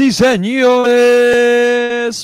Si, senores.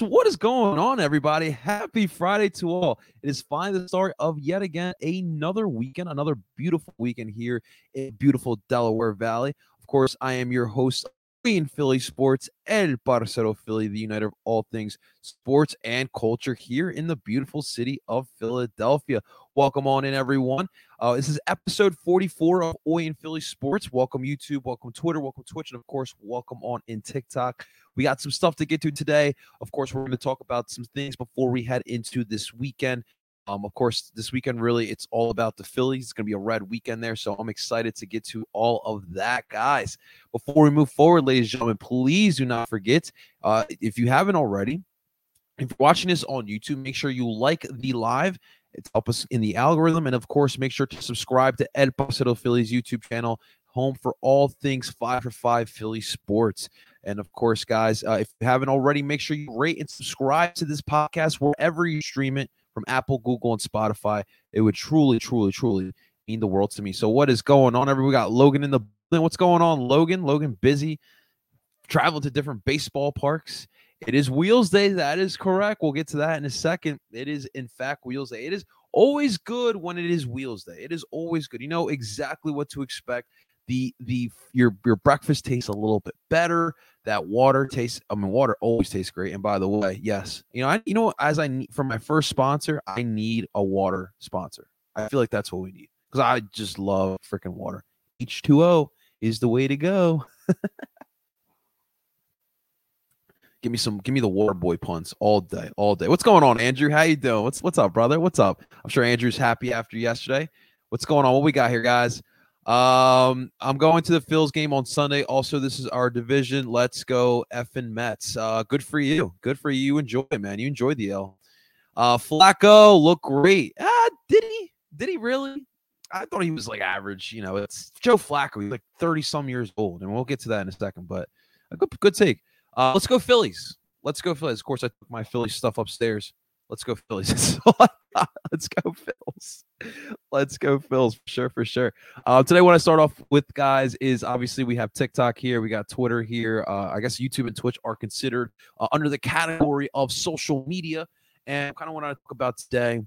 What is going on, everybody? Happy Friday to all. It is finally the start of yet again another weekend, another beautiful weekend here in beautiful Delaware Valley. Of course, I am your host in Philly Sports, El Parcero Philly, the uniter of all things sports and culture here in the beautiful city of Philadelphia. Welcome on in, everyone. Uh, this is episode 44 of Oi and Philly Sports. Welcome, YouTube. Welcome, Twitter. Welcome, Twitch. And of course, welcome on in TikTok. We got some stuff to get to today. Of course, we're going to talk about some things before we head into this weekend. Um, of course, this weekend really it's all about the Phillies. It's going to be a red weekend there, so I'm excited to get to all of that, guys. Before we move forward, ladies and gentlemen, please do not forget uh, if you haven't already, if you're watching this on YouTube, make sure you like the live. It's help us in the algorithm, and of course, make sure to subscribe to El Parcero Phillies YouTube channel, home for all things five for five Philly sports. And of course, guys, uh, if you haven't already, make sure you rate and subscribe to this podcast wherever you stream it from Apple, Google, and Spotify. It would truly, truly, truly mean the world to me. So, what is going on? Everyone, we got Logan in the What's going on, Logan? Logan busy, traveling to different baseball parks. It is Wheels Day. That is correct. We'll get to that in a second. It is, in fact, Wheels Day. It is always good when it is Wheels Day. It is always good. You know exactly what to expect. The the your your breakfast tastes a little bit better that water tastes i mean water always tastes great and by the way yes you know i you know as i need for my first sponsor i need a water sponsor i feel like that's what we need because i just love freaking water h2o is the way to go give me some give me the water boy puns all day all day what's going on andrew how you doing what's what's up brother what's up i'm sure andrew's happy after yesterday what's going on what we got here guys um, I'm going to the Phils game on Sunday. Also, this is our division. Let's go effing Mets. Uh, good for you. Good for you. Enjoy it, man. You enjoy the L. Uh, Flacco look great. Ah, did he? Did he really? I thought he was like average. You know, it's Joe Flacco. He's like 30 some years old, and we'll get to that in a second. But a good, good take. Uh, let's go Phillies. Let's go Phillies. Of course, I took my Phillies stuff upstairs. Let's go Phillies. Let's go Phils. Let's go Phils for sure, for sure. Uh, today, what I start off with, guys, is obviously we have TikTok here, we got Twitter here. Uh, I guess YouTube and Twitch are considered uh, under the category of social media. And kind of what I talk about today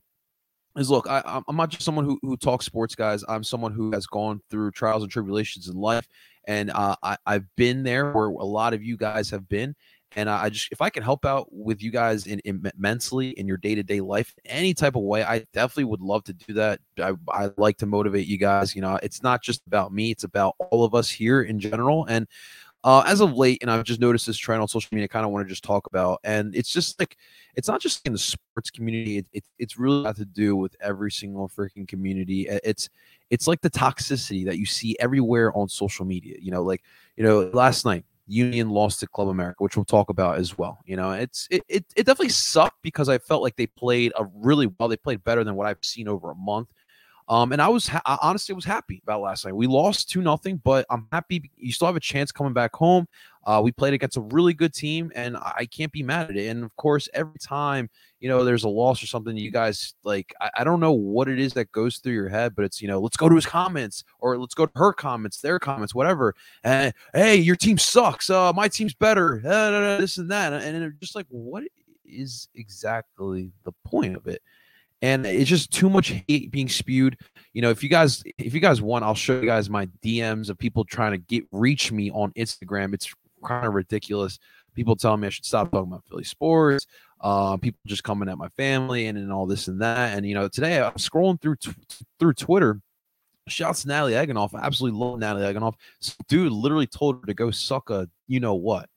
is look, I, am not just someone who, who talks sports, guys. I'm someone who has gone through trials and tribulations in life. And uh, I, I've been there where a lot of you guys have been. And I just, if I can help out with you guys in, in immensely in your day to day life, any type of way, I definitely would love to do that. I, I like to motivate you guys. You know, it's not just about me; it's about all of us here in general. And uh, as of late, and I've just noticed this trend on social media. Kind of want to just talk about, and it's just like it's not just in the sports community. It, it, it's really got to do with every single freaking community. It's it's like the toxicity that you see everywhere on social media. You know, like you know, last night Union lost to Club America, which we'll talk about as well. You know, it's it, it, it definitely sucked because I felt like they played a really well. They played better than what I've seen over a month. Um, and I was ha- I honestly was happy about last night. We lost two nothing, but I'm happy. You still have a chance coming back home. Uh, we played against a really good team, and I can't be mad at it. And of course, every time you know there's a loss or something, you guys like I, I don't know what it is that goes through your head, but it's you know let's go to his comments or let's go to her comments, their comments, whatever. And hey, your team sucks. Uh, my team's better. Uh, this and that, and just like what is exactly the point of it? And it's just too much hate being spewed you know if you guys if you guys want i'll show you guys my dms of people trying to get reach me on instagram it's kind of ridiculous people telling me i should stop talking about philly sports uh, people just coming at my family and, and all this and that and you know today i'm scrolling through t- through twitter shouts to Natalie Egenolf. Absolutely love Natalie Egenolf. dude literally told her to go suck a you know what.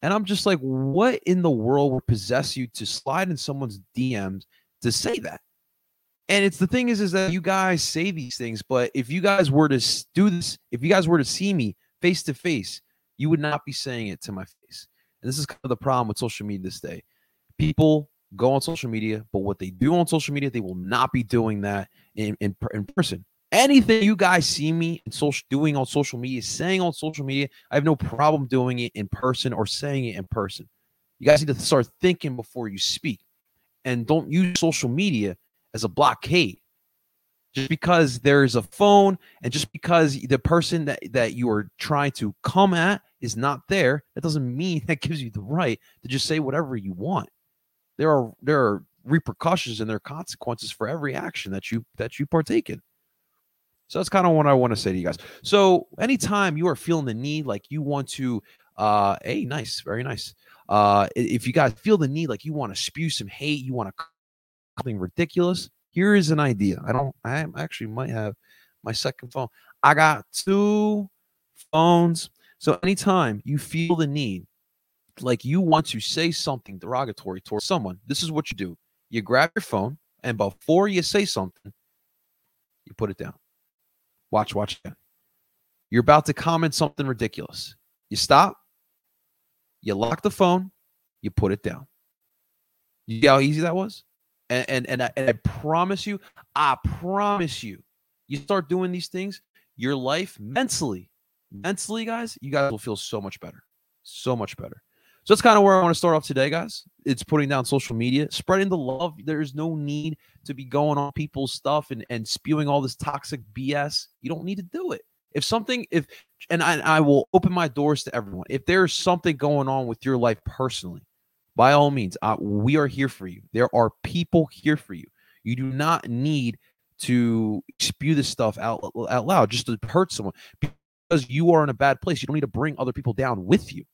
And I'm just like, what in the world would possess you to slide in someone's DMs to say that? And it's the thing is, is that you guys say these things, but if you guys were to do this, if you guys were to see me face to face, you would not be saying it to my face. And this is kind of the problem with social media this day. People go on social media, but what they do on social media, they will not be doing that in, in, in person. Anything you guys see me in social doing on social media, saying on social media, I have no problem doing it in person or saying it in person. You guys need to start thinking before you speak. And don't use social media as a blockade just because there is a phone and just because the person that, that you are trying to come at is not there, that doesn't mean that gives you the right to just say whatever you want. There are there are repercussions and there are consequences for every action that you that you partake in. So that's kind of what I want to say to you guys. So anytime you are feeling the need, like you want to, uh, hey, nice, very nice. Uh, if you guys feel the need, like you want to spew some hate, you want to something ridiculous. Here is an idea. I don't. I actually might have my second phone. I got two phones. So anytime you feel the need, like you want to say something derogatory towards someone, this is what you do. You grab your phone, and before you say something, you put it down. Watch, watch again. You're about to comment something ridiculous. You stop, you lock the phone, you put it down. You see how easy that was? And and I, and I promise you, I promise you, you start doing these things, your life mentally, mentally, guys, you guys will feel so much better. So much better. So that's kind of where I want to start off today, guys. It's putting down social media, spreading the love. There's no need to be going on people's stuff and, and spewing all this toxic BS. You don't need to do it. If something, if, and I, I will open my doors to everyone. If there's something going on with your life personally, by all means, we are here for you. There are people here for you. You do not need to spew this stuff out, out loud just to hurt someone because you are in a bad place. You don't need to bring other people down with you.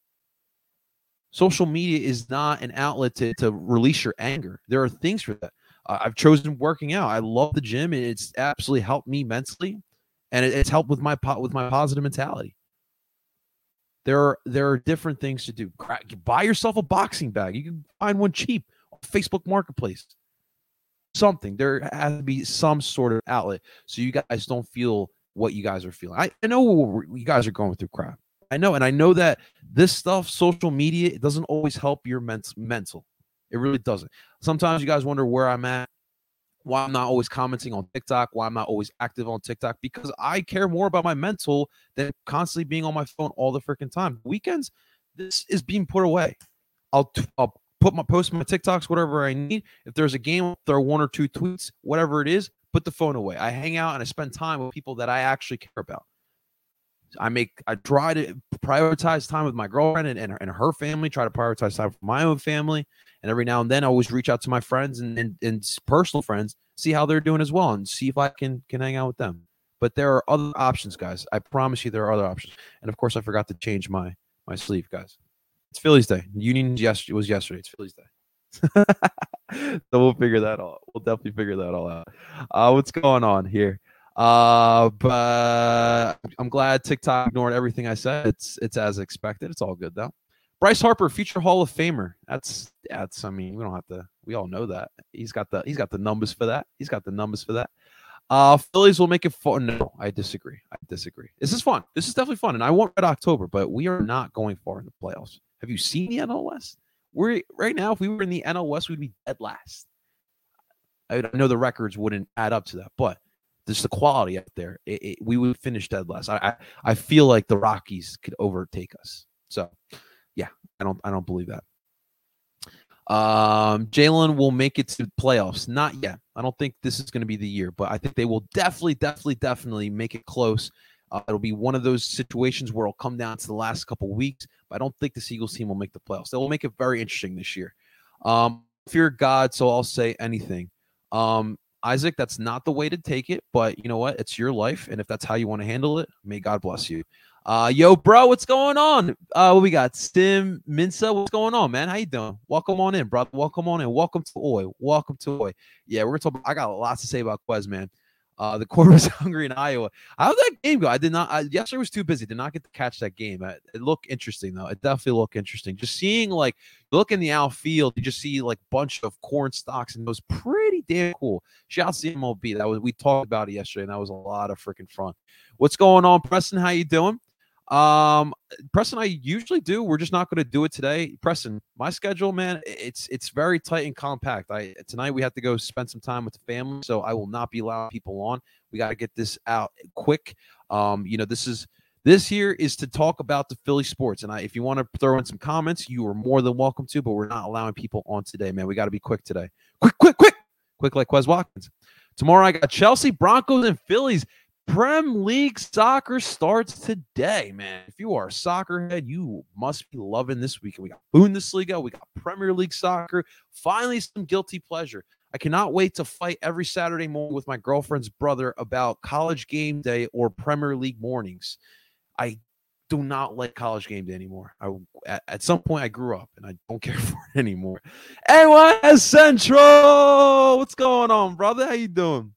Social media is not an outlet to, to release your anger. There are things for that. Uh, I've chosen working out. I love the gym, it's absolutely helped me mentally, and it, it's helped with my with my positive mentality. There are there are different things to do. Buy yourself a boxing bag. You can find one cheap on Facebook Marketplace. Something there has to be some sort of outlet so you guys don't feel what you guys are feeling. I, I know you guys are going through crap. I know, and I know that this stuff, social media, it doesn't always help your ment- mental. It really doesn't. Sometimes you guys wonder where I'm at, why I'm not always commenting on TikTok, why I'm not always active on TikTok, because I care more about my mental than constantly being on my phone all the freaking time. Weekends, this is being put away. I'll t- I'll put my post my TikToks, whatever I need. If there's a game, throw one or two tweets, whatever it is, put the phone away. I hang out and I spend time with people that I actually care about. I make I try to prioritize time with my girlfriend and, and, and her family, try to prioritize time for my own family. And every now and then I always reach out to my friends and, and, and personal friends, see how they're doing as well, and see if I can can hang out with them. But there are other options, guys. I promise you there are other options. And of course I forgot to change my my sleeve, guys. It's Phillies Day. Union yes was yesterday. It's Phillies Day. so we'll figure that all. We'll definitely figure that all out. Uh, what's going on here? Uh, but I'm glad TikTok ignored everything I said. It's it's as expected. It's all good though. Bryce Harper, future Hall of Famer. That's that's. I mean, we don't have to. We all know that he's got the he's got the numbers for that. He's got the numbers for that. Uh, Phillies will make it fun. No, I disagree. I disagree. This is fun. This is definitely fun, and I want Red October, but we are not going far in the playoffs. Have you seen the NL West? We're right now. If we were in the NL West, we'd be dead last. I know the records wouldn't add up to that, but just the quality out there, it, it, we would finish dead last. I, I I feel like the Rockies could overtake us. So, yeah, I don't I don't believe that. Um, Jalen will make it to the playoffs. Not yet. I don't think this is going to be the year, but I think they will definitely, definitely, definitely make it close. Uh, it'll be one of those situations where it'll come down to the last couple weeks. But I don't think the Eagles team will make the playoffs. They will make it very interesting this year. Um, fear God, so I'll say anything. Um, Isaac, that's not the way to take it, but you know what? It's your life, and if that's how you want to handle it, may God bless you. Uh, yo, bro, what's going on? Uh, we got Stim Minsa. What's going on, man? How you doing? Welcome on in, bro. Welcome on in. Welcome to Oi. Welcome to Oi. Yeah, we're talking. I got lots to say about Quez, man. Uh, the was hungry in Iowa. How did that game go? I did not. I, yesterday was too busy. Did not get to catch that game. I, it looked interesting though. It definitely looked interesting. Just seeing like look in the outfield, you just see like bunch of corn stalks, and it was pretty damn cool. Shouts to MLB. That was we talked about it yesterday, and that was a lot of freaking fun. What's going on, Preston? How you doing? Um, Preston, I usually do. We're just not going to do it today. Preston, my schedule, man, it's it's very tight and compact. I tonight we have to go spend some time with the family, so I will not be allowing people on. We got to get this out quick. Um, you know, this is this here is to talk about the Philly sports, and I, if you want to throw in some comments, you are more than welcome to. But we're not allowing people on today, man. We got to be quick today. Quick, quick, quick, quick, like Quez Watkins. Tomorrow I got Chelsea, Broncos, and Phillies Prem League soccer starts today, man. If you are a soccer head, you must be loving this weekend. We got Bundesliga, we got Premier League soccer. Finally, some guilty pleasure. I cannot wait to fight every Saturday morning with my girlfriend's brother about college game day or Premier League mornings. I do not like college game day anymore. I at, at some point I grew up and I don't care for it anymore. NYS Central, what's going on, brother? How you doing?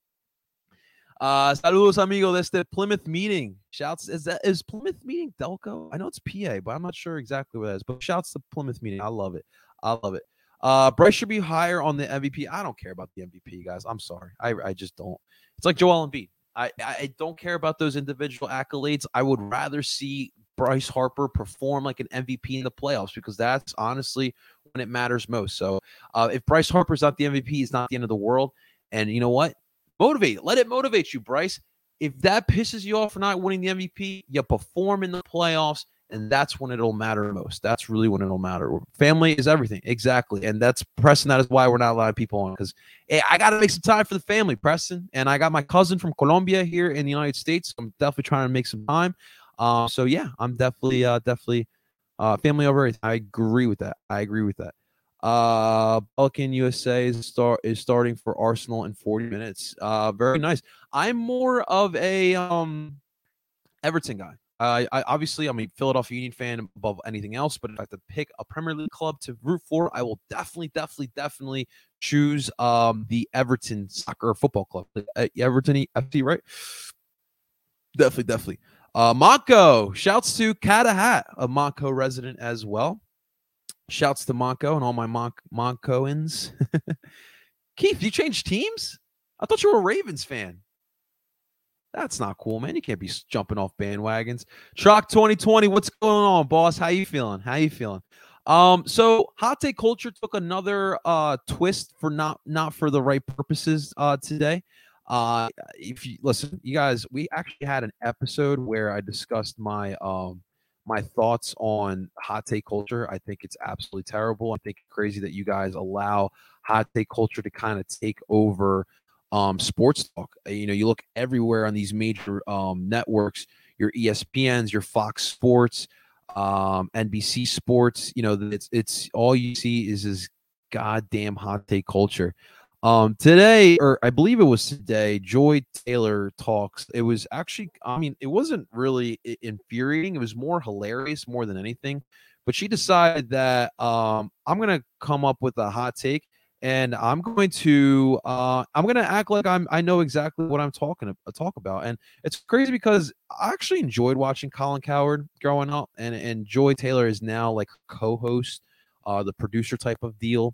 Uh, saludos, amigo. The Plymouth meeting. Shouts is that is Plymouth meeting Delco? I know it's PA, but I'm not sure exactly where that is. But shouts to Plymouth meeting. I love it. I love it. Uh, Bryce should be higher on the MVP. I don't care about the MVP, guys. I'm sorry. I, I just don't. It's like Joel Embiid. I, I don't care about those individual accolades. I would rather see Bryce Harper perform like an MVP in the playoffs because that's honestly when it matters most. So uh, if Bryce Harper's not the MVP, it's not the end of the world. And you know what? Motivate. Let it motivate you, Bryce. If that pisses you off for not winning the MVP, you perform in the playoffs, and that's when it'll matter most. That's really when it'll matter. Family is everything, exactly, and that's Preston. That is why we're not a lot of people on because hey, I got to make some time for the family, Preston, and I got my cousin from Colombia here in the United States. I'm definitely trying to make some time. Uh, so yeah, I'm definitely, uh, definitely, uh, family over. I agree with that. I agree with that. Uh, Pelican USA is start is starting for Arsenal in 40 minutes. Uh, very nice. I'm more of a um Everton guy. I obviously I'm a Philadelphia Union fan above anything else, but if I have to pick a Premier League club to root for, I will definitely, definitely, definitely choose um the Everton Soccer Football Club, uh, Everton FC, right? Definitely, definitely. Uh, Montco, shouts to Catahat, a Montco resident as well. Shouts to Montco and all my Mon- Moncoans. Keith, you changed teams? I thought you were a Ravens fan. That's not cool, man. You can't be jumping off bandwagons. Shock 2020, what's going on, boss? How you feeling? How you feeling? Um, so hot take culture took another uh twist for not not for the right purposes uh today. Uh, if you listen, you guys, we actually had an episode where I discussed my um my thoughts on hot take culture. I think it's absolutely terrible. I think crazy that you guys allow hot take culture to kind of take over um sports talk. Uh, you know, you look everywhere on these major um networks, your ESPNs, your Fox Sports, um, NBC Sports, you know, it's it's all you see is this goddamn hot take culture. Um, today, or I believe it was today, Joy Taylor talks. It was actually, I mean, it wasn't really infuriating. It was more hilarious more than anything. But she decided that um, I'm gonna come up with a hot take, and I'm going to uh, I'm gonna act like I'm I know exactly what I'm talking to, talk about. And it's crazy because I actually enjoyed watching Colin Cowherd growing up, and and Joy Taylor is now like co-host, uh, the producer type of deal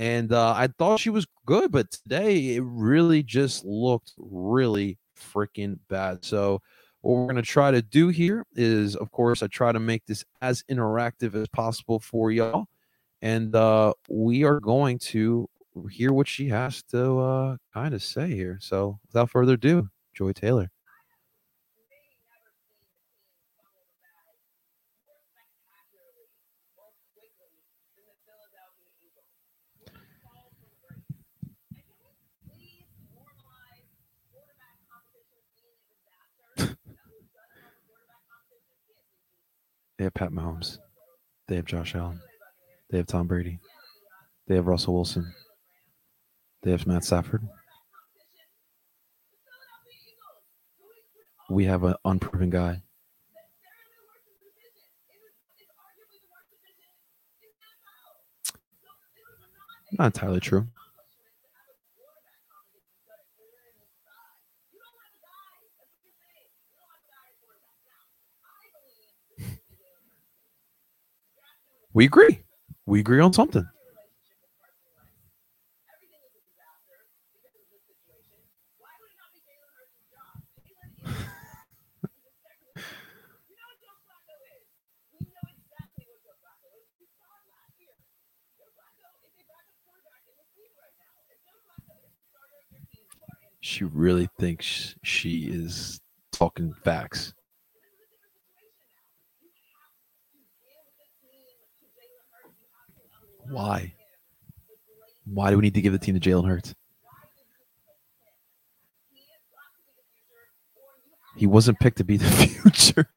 and uh, I thought she was good, but today it really just looked really freaking bad. So what we're going to try to do here is, of course, I try to make this as interactive as possible for y'all, and uh, we are going to hear what she has to uh, kind of say here. So without further ado, Joy Taylor. They have Pat Mahomes. They have Josh Allen. They have Tom Brady. They have Russell Wilson. They have Matt Stafford. We have an unproven guy. Not entirely true. We agree. We agree on something. she really thinks she is talking facts. Why? Why do we need to give the team to Jalen Hurts? He wasn't picked to be the future.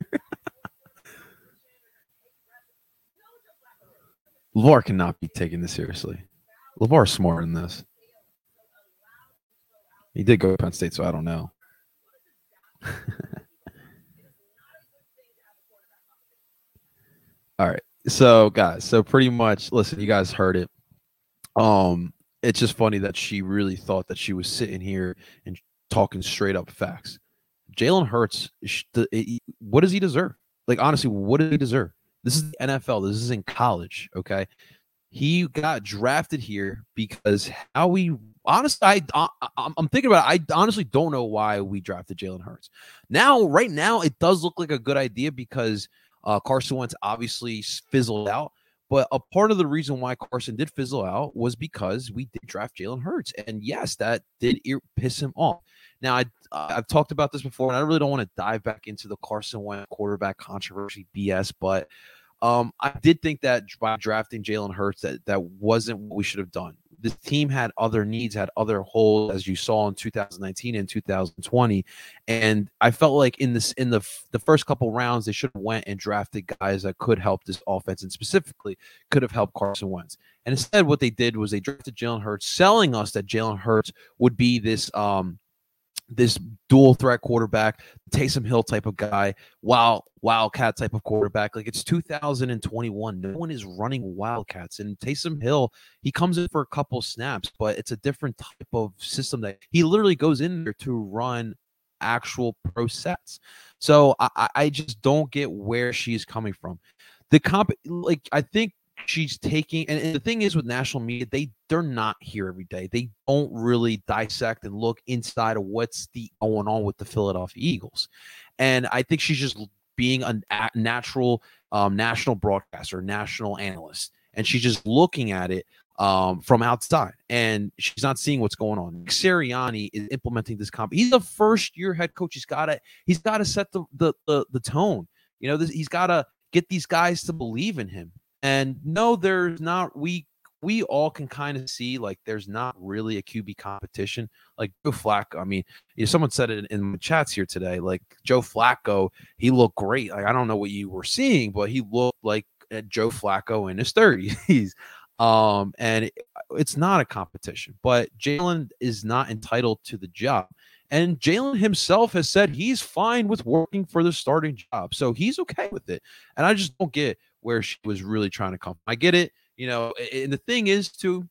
LaVar cannot be taken this seriously. LaVar's smarter than this. He did go to Penn State, so I don't know. All right. So, guys, so pretty much, listen, you guys heard it. Um, it's just funny that she really thought that she was sitting here and talking straight up facts. Jalen Hurts, what does he deserve? Like, honestly, what does he deserve? This is the NFL. This is in college. Okay. He got drafted here because how we honestly, I, I I'm thinking about it. I honestly don't know why we drafted Jalen Hurts. Now, right now, it does look like a good idea because uh, Carson Wentz obviously fizzled out. But a part of the reason why Carson did fizzle out was because we did draft Jalen Hurts, and yes, that did piss him off. Now, I, I've talked about this before, and I really don't want to dive back into the Carson Wentz quarterback controversy BS, but um, I did think that by drafting Jalen Hurts, that that wasn't what we should have done this team had other needs, had other holes, as you saw in 2019 and 2020. And I felt like in this in the the first couple rounds, they should have went and drafted guys that could help this offense, and specifically could have helped Carson Wentz. And instead, what they did was they drafted Jalen Hurts, selling us that Jalen Hurts would be this um this dual threat quarterback, Taysom Hill type of guy, wild wildcat type of quarterback. Like it's 2021, no one is running wildcats, and Taysom Hill he comes in for a couple snaps, but it's a different type of system that he literally goes in there to run actual pro sets. So I, I just don't get where she's coming from. The comp, like I think she's taking and, and, the thing is with national media they they're not here every day they don't really dissect and look inside of what's the going on with the philadelphia eagles and i think she's just being a natural um, national broadcaster national analyst and she's just looking at it um, from outside and she's not seeing what's going on. Sirianni is implementing this comp. He's a first year head coach. He's got to he's got to set the, the the the tone. You know, this, he's got to get these guys to believe in him. And no, there's not. We we all can kind of see like there's not really a QB competition. Like Joe Flacco, I mean, you know, someone said it in the chats here today. Like Joe Flacco, he looked great. Like I don't know what you were seeing, but he looked like Joe Flacco in his 30s. um, and it, it's not a competition, but Jalen is not entitled to the job. And Jalen himself has said he's fine with working for the starting job. So he's okay with it. And I just don't get where she was really trying to come. I get it, you know, and the thing is too,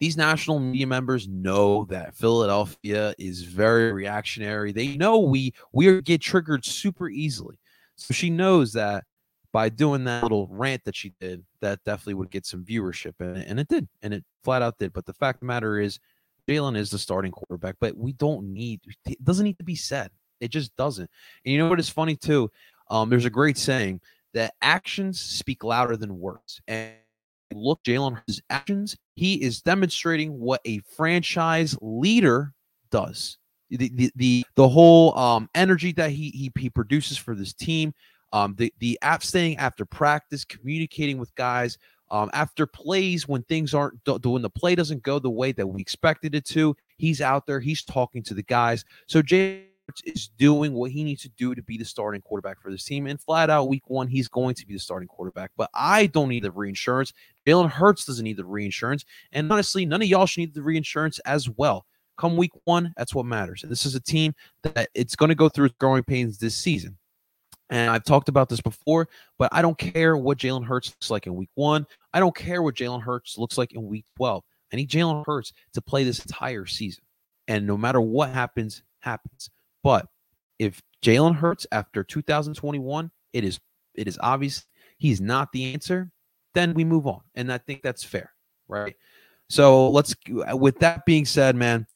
these national media members know that Philadelphia is very reactionary. They know we we get triggered super easily. So she knows that by doing that little rant that she did, that definitely would get some viewership, and it, and it did, and it flat out did. But the fact of the matter is, Jalen is the starting quarterback, but we don't need. It doesn't need to be said. It just doesn't. And you know what is funny too? Um, there's a great saying that actions speak louder than words. And look, Jalen actions, he is demonstrating what a franchise leader does. The the the, the whole um, energy that he, he he produces for this team, um, the the app staying after practice, communicating with guys, um, after plays when things aren't when the play doesn't go the way that we expected it to, he's out there, he's talking to the guys. So Jay is doing what he needs to do to be the starting quarterback for this team. And flat out, week one, he's going to be the starting quarterback. But I don't need the reinsurance. Jalen Hurts doesn't need the reinsurance. And honestly, none of y'all should need the reinsurance as well. Come week one, that's what matters. And this is a team that it's going to go through growing pains this season. And I've talked about this before, but I don't care what Jalen Hurts looks like in week one. I don't care what Jalen Hurts looks like in week 12. I need Jalen Hurts to play this entire season. And no matter what happens, happens. But if Jalen Hurts after 2021, it is it is obvious he's not the answer, then we move on. And I think that's fair, right? So let's with that being said, man,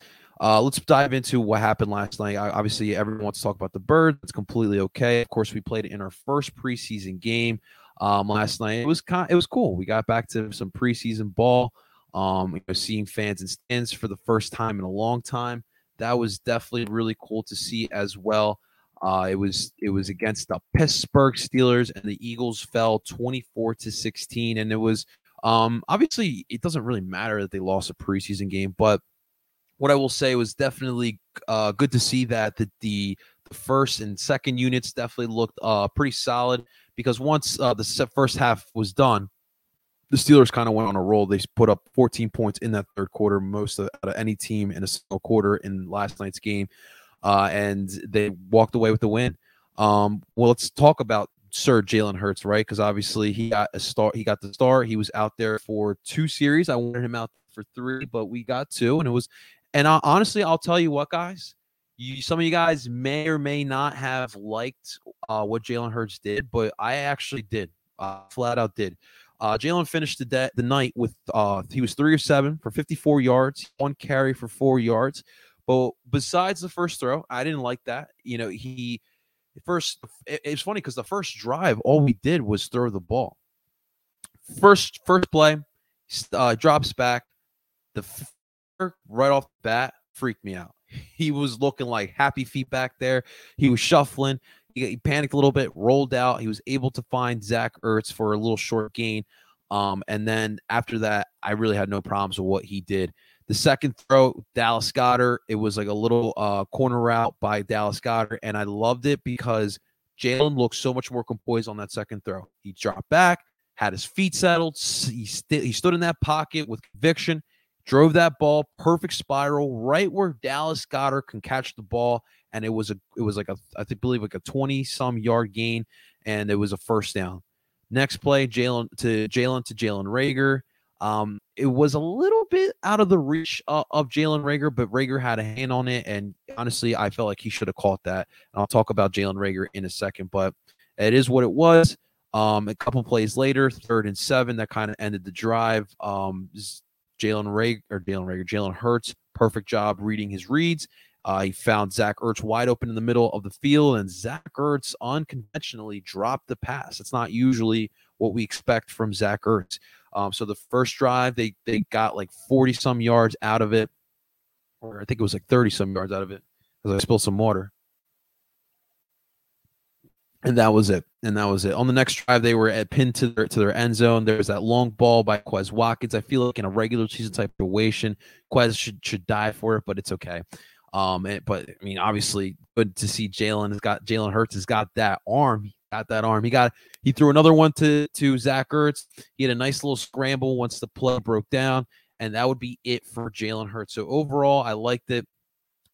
uh, let's dive into what happened last night. I, obviously, everyone wants to talk about the bird. It's completely okay. Of course, we played it in our first preseason game um, last night. It was kind, it was cool. We got back to some preseason ball. Um, you know, seeing fans and stands for the first time in a long time that was definitely really cool to see as well. Uh, it was it was against the Pittsburgh Steelers, and the Eagles fell 24 to 16. And it was um, obviously it doesn't really matter that they lost a preseason game, but what I will say was definitely uh, good to see that the, the the first and second units definitely looked uh, pretty solid because once uh, the first half was done, the Steelers kind of went on a roll. They put up 14 points in that third quarter, most of, out of any team in a single quarter in last night's game, uh, and they walked away with the win. Um, well, let's talk about Sir Jalen Hurts, right? Because obviously he got a start. He got the start. He was out there for two series. I wanted him out for three, but we got two, and it was. And I, honestly, I'll tell you what, guys. You, some of you guys may or may not have liked uh, what Jalen Hurts did, but I actually did. Uh, flat out did. Uh, Jalen finished the, de- the night with uh, he was three or seven for 54 yards, one carry for four yards. But besides the first throw, I didn't like that. You know, he first it, it's funny because the first drive, all we did was throw the ball. First first play, uh, drops back. The f- right off the bat freaked me out. He was looking like happy feet back there. He was shuffling. He, he panicked a little bit, rolled out. He was able to find Zach Ertz for a little short gain. Um, and then after that, I really had no problems with what he did. The second throw, Dallas Goedert, it was like a little uh, corner route by Dallas Goedert, and I loved it because Jalen looked so much more composed on that second throw. He dropped back, had his feet settled, he, st- he stood in that pocket with conviction, drove that ball perfect spiral right where Dallas Goedert can catch the ball, and it was a it was like a I think believe like a twenty some yard gain, and it was a first down. Next play, Jalen to Jalen to Jalen Rager. Um, it was a little bit out of the reach uh, of Jalen Rager, but Rager had a hand on it, and honestly, I felt like he should have caught that. And I'll talk about Jalen Rager in a second, but it is what it was. Um, a couple plays later, third and seven, that kind of ended the drive. Um, Jalen Rager or Jalen Reagor, Jalen Hurts, perfect job reading his reads. Uh, he found Zach Ertz wide open in the middle of the field, and Zach Ertz unconventionally dropped the pass. It's not usually what we expect from Zach Ertz. Um, so the first drive, they they got like 40 some yards out of it, or I think it was like 30 some yards out of it because I spilled some water. And that was it. And that was it. On the next drive, they were at pinned to their to their end zone. There was that long ball by Quez Watkins. I feel like in a regular season type situation, Quez should should die for it, but it's okay. Um, and, but I mean, obviously, good to see Jalen has got Jalen Hurts has got that arm He got that arm. He got he threw another one to to Zach Ertz. He had a nice little scramble once the play broke down, and that would be it for Jalen Hurts. So overall, I liked it.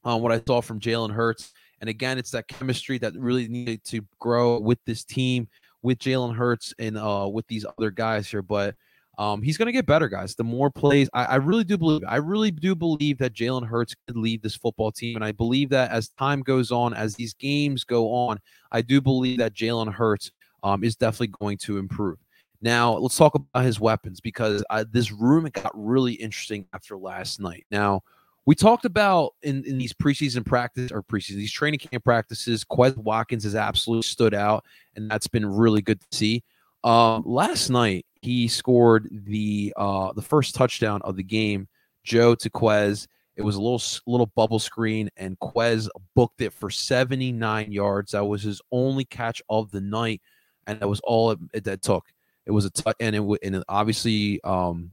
Um, what I saw from Jalen Hurts, and again, it's that chemistry that really needed to grow with this team, with Jalen Hurts, and uh, with these other guys here. But um, he's going to get better, guys. The more plays, I, I really do believe. I really do believe that Jalen Hurts could lead this football team, and I believe that as time goes on, as these games go on, I do believe that Jalen Hurts um, is definitely going to improve. Now, let's talk about his weapons because I, this room got really interesting after last night. Now, we talked about in, in these preseason practice or preseason these training camp practices, Quez Watkins has absolutely stood out, and that's been really good to see. Um, last night he scored the uh, the first touchdown of the game. Joe to Quez. It was a little little bubble screen, and Quez booked it for 79 yards. That was his only catch of the night, and that was all it, that took. It was a touch, and it and it obviously um,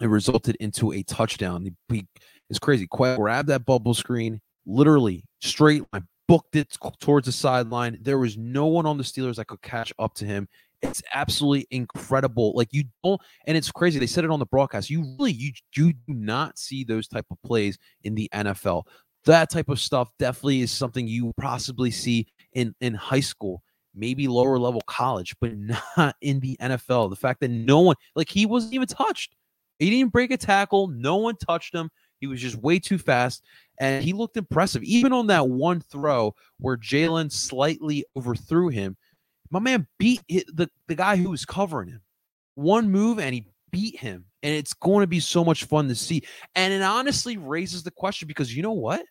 it resulted into a touchdown. He, he it's crazy. Quez grabbed that bubble screen, literally straight line, booked it towards the sideline. There was no one on the Steelers that could catch up to him. It's absolutely incredible. Like you don't, and it's crazy. They said it on the broadcast. You really, you, you do not see those type of plays in the NFL. That type of stuff definitely is something you possibly see in in high school, maybe lower level college, but not in the NFL. The fact that no one, like he wasn't even touched. He didn't break a tackle. No one touched him. He was just way too fast, and he looked impressive. Even on that one throw where Jalen slightly overthrew him, my man beat the, the guy who was covering him. One move and he beat him. And it's going to be so much fun to see. And it honestly raises the question because you know what?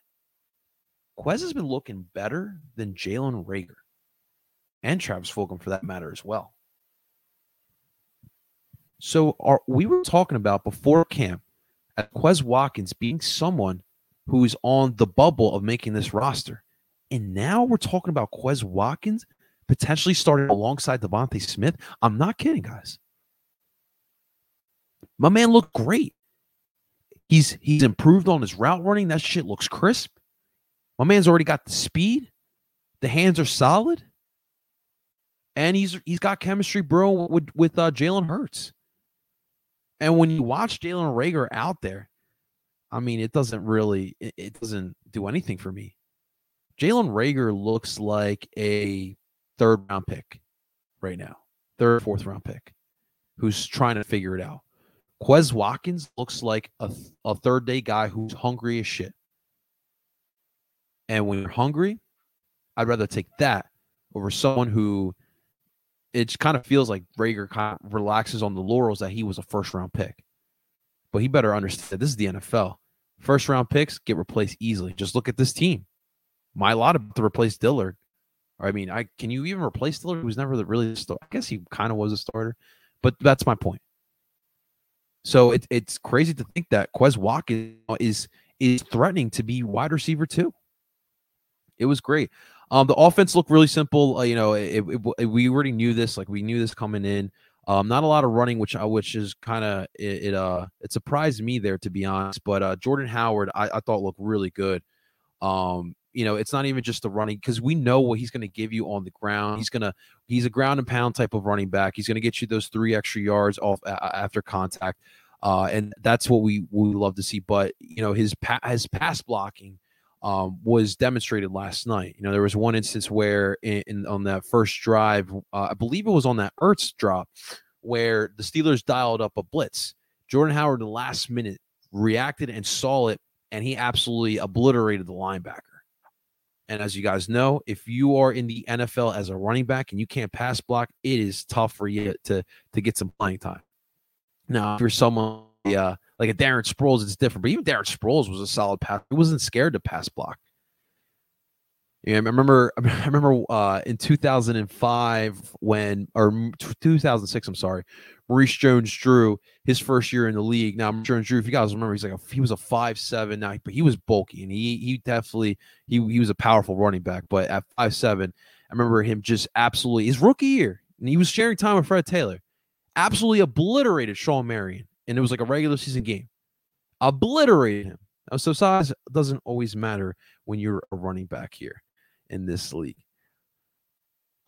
Quez has been looking better than Jalen Rager and Travis Fulgham for that matter as well. So our, we were talking about before camp at Quez Watkins being someone who's on the bubble of making this roster. And now we're talking about Quez Watkins potentially starting alongside DeVonta Smith. I'm not kidding, guys. My man looked great. He's he's improved on his route running. That shit looks crisp. My man's already got the speed. The hands are solid. And he's he's got chemistry, bro, with with uh, Jalen Hurts. And when you watch Jalen Rager out there, I mean, it doesn't really it, it doesn't do anything for me. Jalen Rager looks like a third round pick right now, third, fourth round pick, who's trying to figure it out. Quez Watkins looks like a, a third day guy who's hungry as shit. And when you're hungry, I'd rather take that over someone who it kind of feels like Rager kind of relaxes on the laurels that he was a first round pick. But he better understand this is the NFL. First round picks get replaced easily. Just look at this team. My lot to replace Dillard. I mean, I can you even replace Dillard? Who was never really the starter. I guess he kind of was a starter, but that's my point. So it, it's crazy to think that Quez Watkins is is threatening to be wide receiver too. It was great. Um, the offense looked really simple. Uh, you know, it, it, it, we already knew this. Like we knew this coming in. Um, not a lot of running, which uh, which is kind of it, Uh, it surprised me there to be honest. But uh, Jordan Howard, I, I thought looked really good. Um, you know, it's not even just the running because we know what he's going to give you on the ground. He's gonna he's a ground and pound type of running back. He's going to get you those three extra yards off after contact, uh, and that's what we we love to see. But you know, his pa- his pass blocking um, was demonstrated last night. You know, there was one instance where in, in on that first drive, uh, I believe it was on that Ertz drop, where the Steelers dialed up a blitz. Jordan Howard, in the last minute, reacted and saw it, and he absolutely obliterated the linebacker. And as you guys know, if you are in the NFL as a running back and you can't pass block, it is tough for you to to get some playing time. Now, if you're someone uh, like a Darren Sproles, it's different. But even Darren Sproles was a solid pass. He wasn't scared to pass block. Yeah, I remember. I remember uh, in 2005 when, or 2006. I'm sorry, Maurice Jones-Drew his first year in the league. Now, Jones-Drew, if you guys remember, he's like a, he was a five seven now, but he was bulky and he he definitely he he was a powerful running back. But at five seven, I remember him just absolutely his rookie year, and he was sharing time with Fred Taylor, absolutely obliterated Shawne Merriman, and it was like a regular season game, obliterated him. So size doesn't always matter when you're a running back here in this league.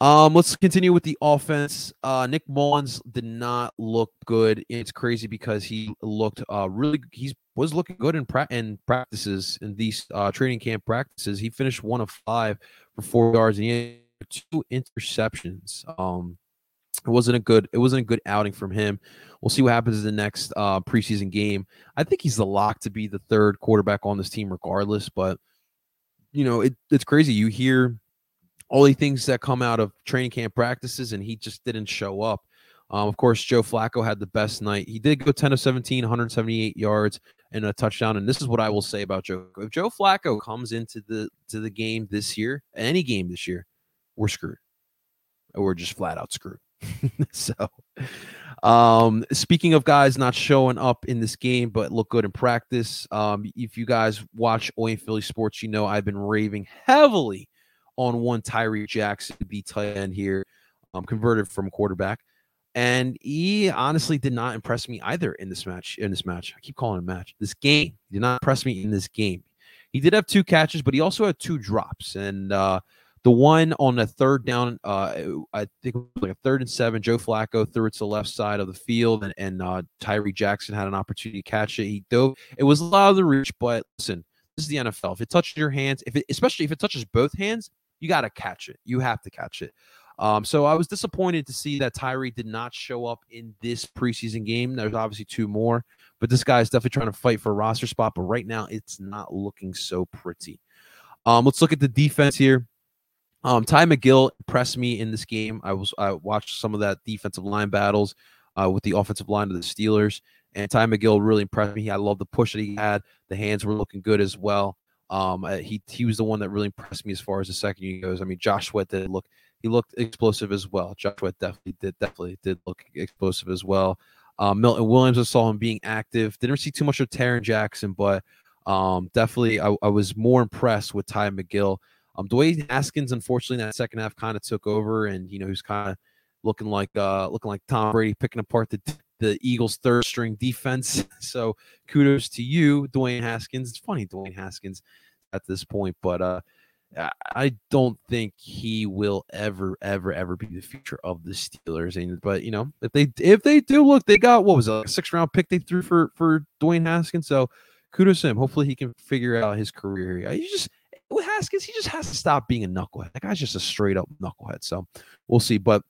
Um, let's continue with the offense. Uh, Nick Mullens did not look good. It's crazy because he looked uh really he was looking good in pra- in practices in these uh training camp practices. He finished one of five for four yards and he had two interceptions. Um, it wasn't a good it wasn't a good outing from him. We'll see what happens in the next uh preseason game. I think he's the lock to be the third quarterback on this team regardless, but you know, it, it's crazy. You hear the things that come out of training camp practices, and he just didn't show up. Um, of course, Joe Flacco had the best night. He did go 10 of 17, 178 yards and a touchdown. And this is what I will say about Joe. If Joe Flacco comes into the to the game this year, any game this year, we're screwed. We're just flat out screwed. so um speaking of guys not showing up in this game but look good in practice um if you guys watch Oi Philly sports you know I've been raving heavily on one Tyree Jackson, the tight end here, um, converted from quarterback. And he honestly did not impress me either in this match. In this match, I keep calling it a match. This game he did not impress me in this game. He did have two catches, but he also had two drops. And uh, the one on the third down, uh, I think it was like a third and seven. Joe Flacco threw it to the left side of the field, and, and uh, Tyree Jackson had an opportunity to catch it. He dove. It was a lot of the reach, but listen, this is the NFL. If it touches your hands, if it, especially if it touches both hands, you got to catch it. You have to catch it. Um, so I was disappointed to see that Tyree did not show up in this preseason game. There's obviously two more, but this guy is definitely trying to fight for a roster spot. But right now, it's not looking so pretty. Um, let's look at the defense here. Um, T.Y. McGill impressed me in this game. I was I watched some of that defensive line battles uh, with the offensive line of the Steelers, and T.Y. McGill really impressed me. I love the push that he had. The hands were looking good as well. Um, uh, he he was the one that really impressed me as far as the second unit goes. I mean, Josh Sweat did look he looked explosive as well. Josh Sweat definitely did definitely did look explosive as well. Um, Milton Williams, I saw him being active. Didn't see too much of Tarron Jackson, but um, definitely I, I, was more impressed with T.Y. McGill. Um, Dwayne Haskins, unfortunately, that second half kind of took over, and you know he's kind of looking like uh looking like Tom Brady picking apart the the Eagles' third string defense. So kudos to you, Dwayne Haskins. It's funny, Dwayne Haskins at this point, but uh, I don't think he will ever, ever, ever be the future of the Steelers. And but you know, if they if they do look, they got what was it, a six round pick they threw for for Dwayne Haskins. So kudos to him. Hopefully he can figure out his career. He just with Haskins, he just has to stop being a knucklehead. That guy's just a straight up knucklehead. So we'll see. But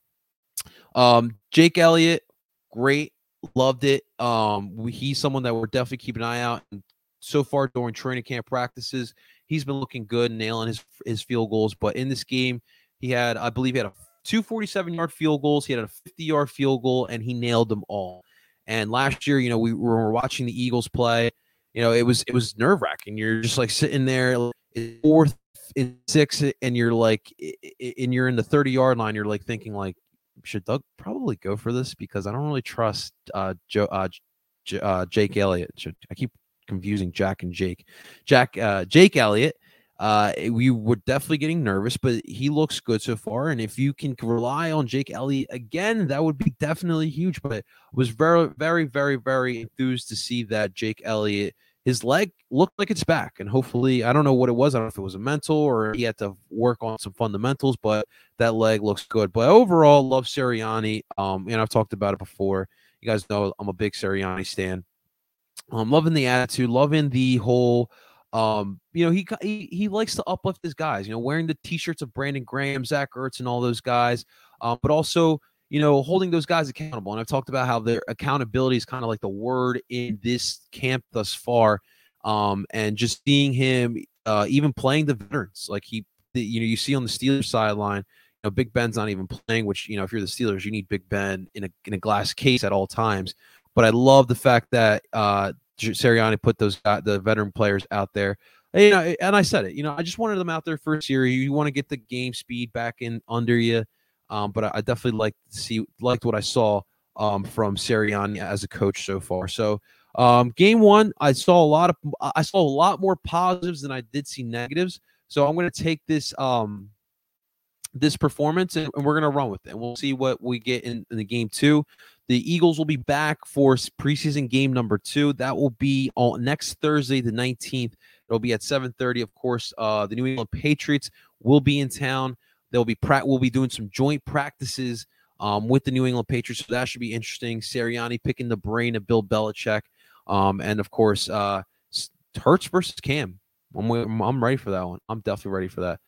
um, Jake Elliott, great, loved it. Um, we, he's someone that we're definitely keeping an eye out. And so far during training camp practices, he's been looking good, nailing his his field goals. But in this game, he had, I believe, he had a 247 yard field goals. He had a 50 yard field goal, and he nailed them all. And last year, you know, we were watching the Eagles play. You know, it was it was nerve wracking. You're just like sitting there, fourth and six, and you're like, and you're in the 30 yard line. You're like thinking, like, should Doug probably go for this because I don't really trust uh, Joe uh, J- uh, Jake Elliott. Should, I keep confusing Jack and Jake. Jack uh, Jake Elliott. Uh, we were definitely getting nervous, but he looks good so far. And if you can rely on Jake Elliott again, that would be definitely huge. But was very, very, very, very enthused to see that Jake Elliott his leg looked like it's back. And hopefully, I don't know what it was. I don't know if it was a mental or he had to work on some fundamentals, but that leg looks good. But overall, love Sirianni. Um, and I've talked about it before. You guys know I'm a big Sirianni stan. I'm loving the attitude, loving the whole um, you know, he, he he likes to uplift his guys, you know, wearing the t-shirts of Brandon Graham, Zach Ertz, and all those guys. Um, but also you know, holding those guys accountable. And I've talked about how their accountability is kind of like the word in this camp thus far. Um, and just seeing him uh, even playing the veterans, like he, you know, you see on the Steelers sideline, you know, Big Ben's not even playing, which, you know, if you're the Steelers, you need Big Ben in a, in a glass case at all times. But I love the fact that uh, Sirianni put those uh, the veteran players out there. And, you know, and I said it, you know, I just wanted them out there for a series. You want to get the game speed back in under you. Um, but I, I definitely like see liked what I saw um, from Sirianni as a coach so far. So um, game one, I saw a lot of I saw a lot more positives than I did see negatives. So I'm going to take this um, this performance and, and we're going to run with it. And we'll see what we get in, in the game two. The Eagles will be back for preseason game number two. That will be on next Thursday, the 19th. It'll be at 7:30. Of course, uh, the New England Patriots will be in town. They'll be pra- we'll be doing some joint practices um, with the New England Patriots, so that should be interesting. Sirianni picking the brain of Bill Belichick, um, and of course, uh, Hurts versus Cam. I'm I'm ready for that one. I'm definitely ready for that.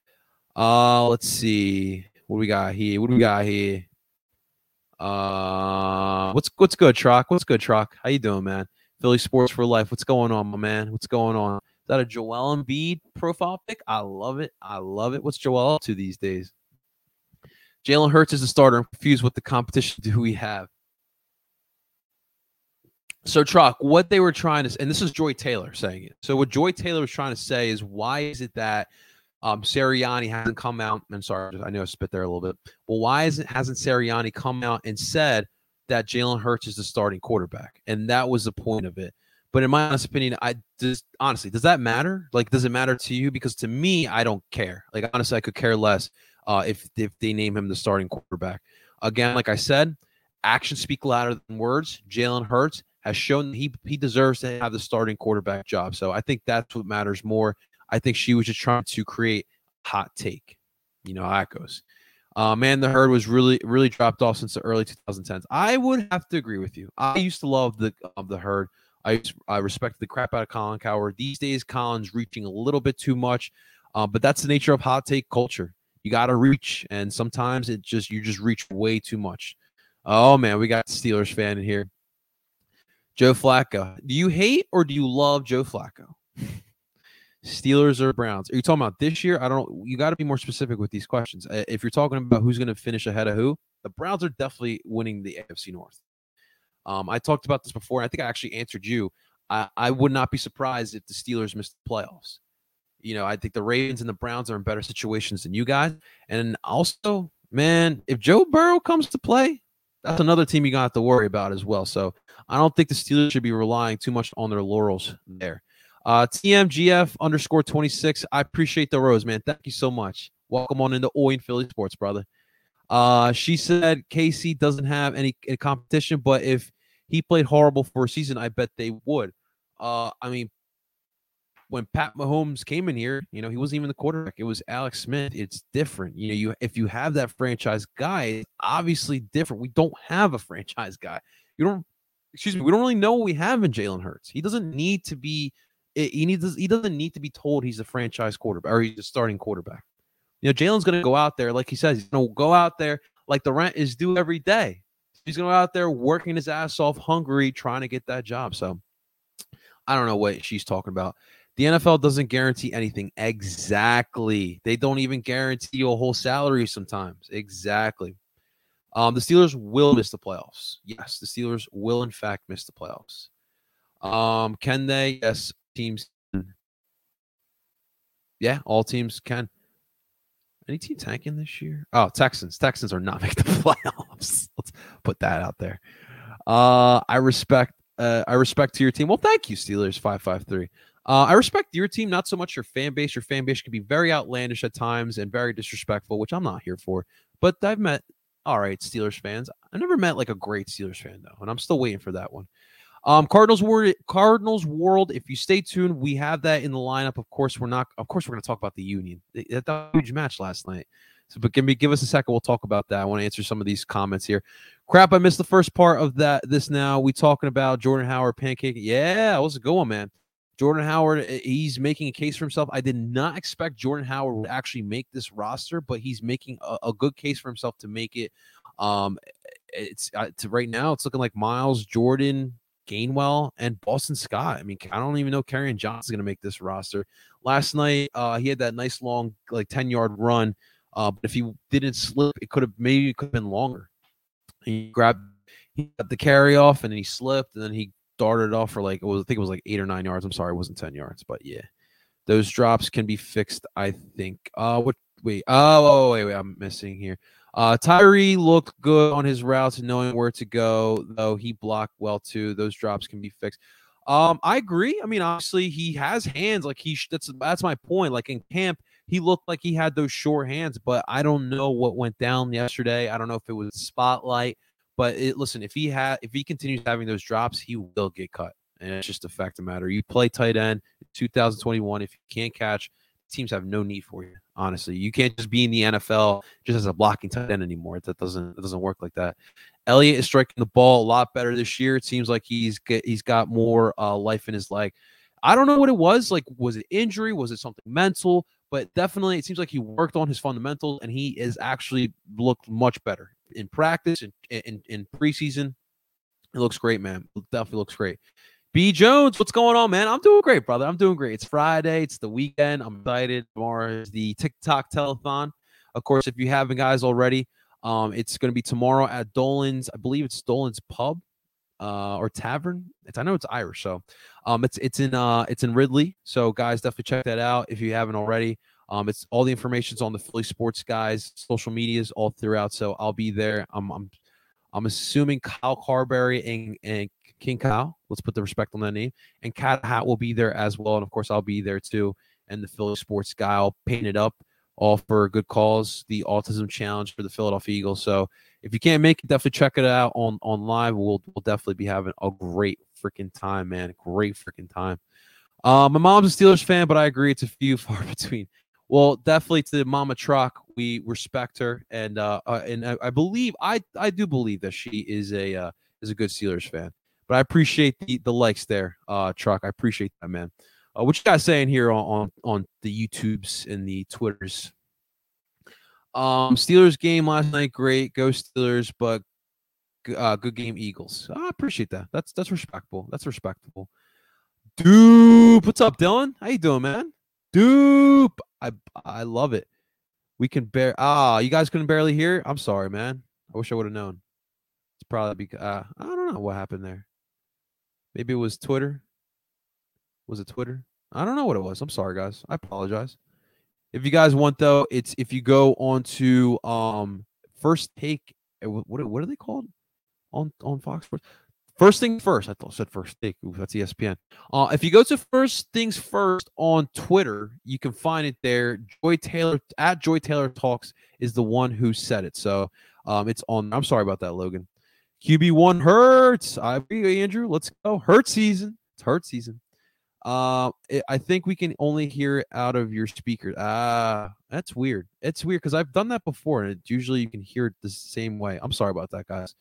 Uh, let's see what we got here. What do we got here? Uh, what's what's good, Trock? What's good, Trock? How you doing, man? Philly sports for life. What's going on, my man? What's going on? That a Joel Embiid profile pick? I love it. I love it. What's Joel up to these days? Jalen Hurts is the starter. I'm confused what the competition do we have. So, Truck, what they were trying to, and this is Joy Taylor saying it. So, what Joy Taylor was trying to say is, why is it that um, Sirianni hasn't come out? I'm sorry, I know I spit there a little bit. Well, why isn't hasn't Sirianni come out and said that Jalen Hurts is the starting quarterback? And that was the point of it. But in my honest opinion, I just honestly, does that matter? Like, does it matter to you? Because to me, I don't care. Like, honestly, I could care less uh, if if they name him the starting quarterback. Again, like I said, actions speak louder than words. Jalen Hurts has shown he he deserves to have the starting quarterback job. So I think that's what matters more. I think she was just trying to create hot take. You know how that goes. Uh, man, the herd was really, really dropped off since the early 2010s. I would have to agree with you. I used to love the of the herd. I I respect the crap out of Colin Cowherd. These days, Colin's reaching a little bit too much, uh, but that's the nature of hot take culture. You got to reach, and sometimes it just you just reach way too much. Oh man, we got Steelers fan in here. Joe Flacco. Do you hate or do you love Joe Flacco? Steelers or Browns? Are you talking about this year? I don't. You got to be more specific with these questions. If you're talking about who's going to finish ahead of who, the Browns are definitely winning the AFC North. Um, I talked about this before, I think I actually answered you. I, I would not be surprised if the Steelers missed the playoffs. You know, I think the Ravens and the Browns are in better situations than you guys. And also, man, if Joe Burrow comes to play, that's another team you got to to worry about as well. So I don't think the Steelers should be relying too much on their laurels there. Uh, TMGF underscore 26. I appreciate the rose, man. Thank you so much. Welcome on into and Philly Sports, brother. Uh, she said Casey doesn't have any, any competition, but if he played horrible for a season, I bet they would. Uh, I mean, when Pat Mahomes came in here, you know, he wasn't even the quarterback. It was Alex Smith. It's different. You know, you if you have that franchise guy, obviously different. We don't have a franchise guy. You don't excuse me, we don't really know what we have in Jalen Hurts. He doesn't need to be he needs he doesn't need to be told he's a franchise quarterback or he's a starting quarterback. You know, Jalen's gonna go out there, like he says, he's gonna go out there like the rent is due every day. He's gonna go out there working his ass off, hungry, trying to get that job. So I don't know what she's talking about. The NFL doesn't guarantee anything. Exactly. They don't even guarantee you a whole salary sometimes. Exactly. Um, the Steelers will miss the playoffs. Yes, the Steelers will in fact miss the playoffs. Um, can they? Yes, teams. Yeah, all teams can. Any team tanking this year? Oh, Texans. Texans are not making the playoffs. Let's put that out there. Uh, I respect. Uh, I respect to your team. Well, thank you, Steelers. Five five three. Uh, I respect your team, not so much your fan base. Your fan base can be very outlandish at times and very disrespectful, which I'm not here for. But I've met all right Steelers fans. I never met like a great Steelers fan though, and I'm still waiting for that one. Um, Cardinals World, Cardinals World. If you stay tuned, we have that in the lineup. Of course, we're not. Of course, we're going to talk about the Union. That huge match last night. So, but give me give us a second. We'll talk about that. I want to answer some of these comments here. Crap, I missed the first part of that. This now we talking about Jordan Howard pancake. Yeah, it a good one, man. Jordan Howard, eh, he's making a case for himself. I did not expect Jordan Howard would actually make this roster, but he's making a, a good case for himself to make it. Um, it's uh, to right now, it's looking like Miles Jordan, Gainwell, and Boston Scott. I mean, I don't even know Kerryon Johnson's going to make this roster. Last night, uh, he had that nice long, like 10 yard run. Uh, but if he didn't slip, it could have maybe it could have been longer. He grabbed, he got the carry off, and then he slipped, and then he started off for like, was, I think it was like eight or nine yards. I'm sorry, it wasn't 10 yards, but yeah, those drops can be fixed, I think. Uh, what, wait, oh wait, wait, I'm missing here. Uh, Tyree looked good on his routes and knowing where to go, though he blocked well too. Those drops can be fixed. Um, I agree. I mean, obviously he has hands. Like he, that's that's my point. Like in camp, he looked like he had those short hands, but I don't know what went down yesterday. I don't know if it was spotlight. But it, listen, if he had, if he continues having those drops, he will get cut, and it's just a fact of matter. You play tight end, 2021. If you can't catch, teams have no need for you. Honestly, you can't just be in the NFL just as a blocking tight end anymore. That doesn't it doesn't work like that. Elliott is striking the ball a lot better this year. It seems like he's get, he's got more uh, life in his leg. I don't know what it was. Like, was it injury? Was it something mental? But definitely, it seems like he worked on his fundamentals, and he is actually looked much better in practice and in, in, in preseason. It looks great, man. It definitely looks great. B Jones, what's going on, man? I'm doing great, brother. I'm doing great. It's Friday. It's the weekend. I'm excited. Tomorrow is the TikTok telethon. Of course, if you haven't guys already, um, it's going to be tomorrow at Dolan's. I believe it's Dolan's Pub, uh, or Tavern. It's I know it's Irish, so um, it's it's in uh, it's in Ridley. So guys, definitely check that out if you haven't already. Um, it's all the information's on the Philly Sports guys social medias all throughout. So I'll be there. I'm I'm, I'm assuming Kyle Carberry and, and King Kyle. Let's put the respect on that name. And Cat Hat will be there as well. And of course, I'll be there too. And the Philly Sports guy, I'll paint it up all for a good cause. The Autism Challenge for the Philadelphia Eagles. So if you can't make it, definitely check it out on on live. We'll we'll definitely be having a great freaking time, man. Great freaking time. Uh, my mom's a Steelers fan, but I agree it's a few far between. Well, definitely to Mama Truck, we respect her, and uh, uh and I, I, believe I I do believe that she is a uh, is a good Steelers fan. But I appreciate the the likes there, uh, Truck. I appreciate that, man. Uh, what you guys saying here on, on on the YouTubes and the Twitters? Um, Steelers game last night, great. Go Steelers, but uh, good game, Eagles. I appreciate that. That's that's respectable. That's respectable. Dupe, what's up, Dylan? How you doing, man? Dupe, I I love it. We can bear. Ah, you guys couldn't barely hear. I'm sorry, man. I wish I would have known. It's probably because uh, I don't know what happened there. Maybe it was Twitter. Was it Twitter? I don't know what it was. I'm sorry, guys. I apologize. If you guys want though, it's if you go on to um first take eh, what what are they called on on Fox Sports? First thing first, I thought I said first take. Ooh, that's ESPN. Uh, if you go to first things first on Twitter, you can find it there. Joy Taylor at Joy Taylor Talks is the one who said it. So um, it's on. I'm sorry about that, Logan. QB one hurts. I agree, Andrew. Let's go. Hurt season. It's hurt season. Uh, it, I think we can only hear it out of your speaker. Ah, that's weird. It's weird because I've done that before, and it's usually you can hear it the same way. I'm sorry about that, guys.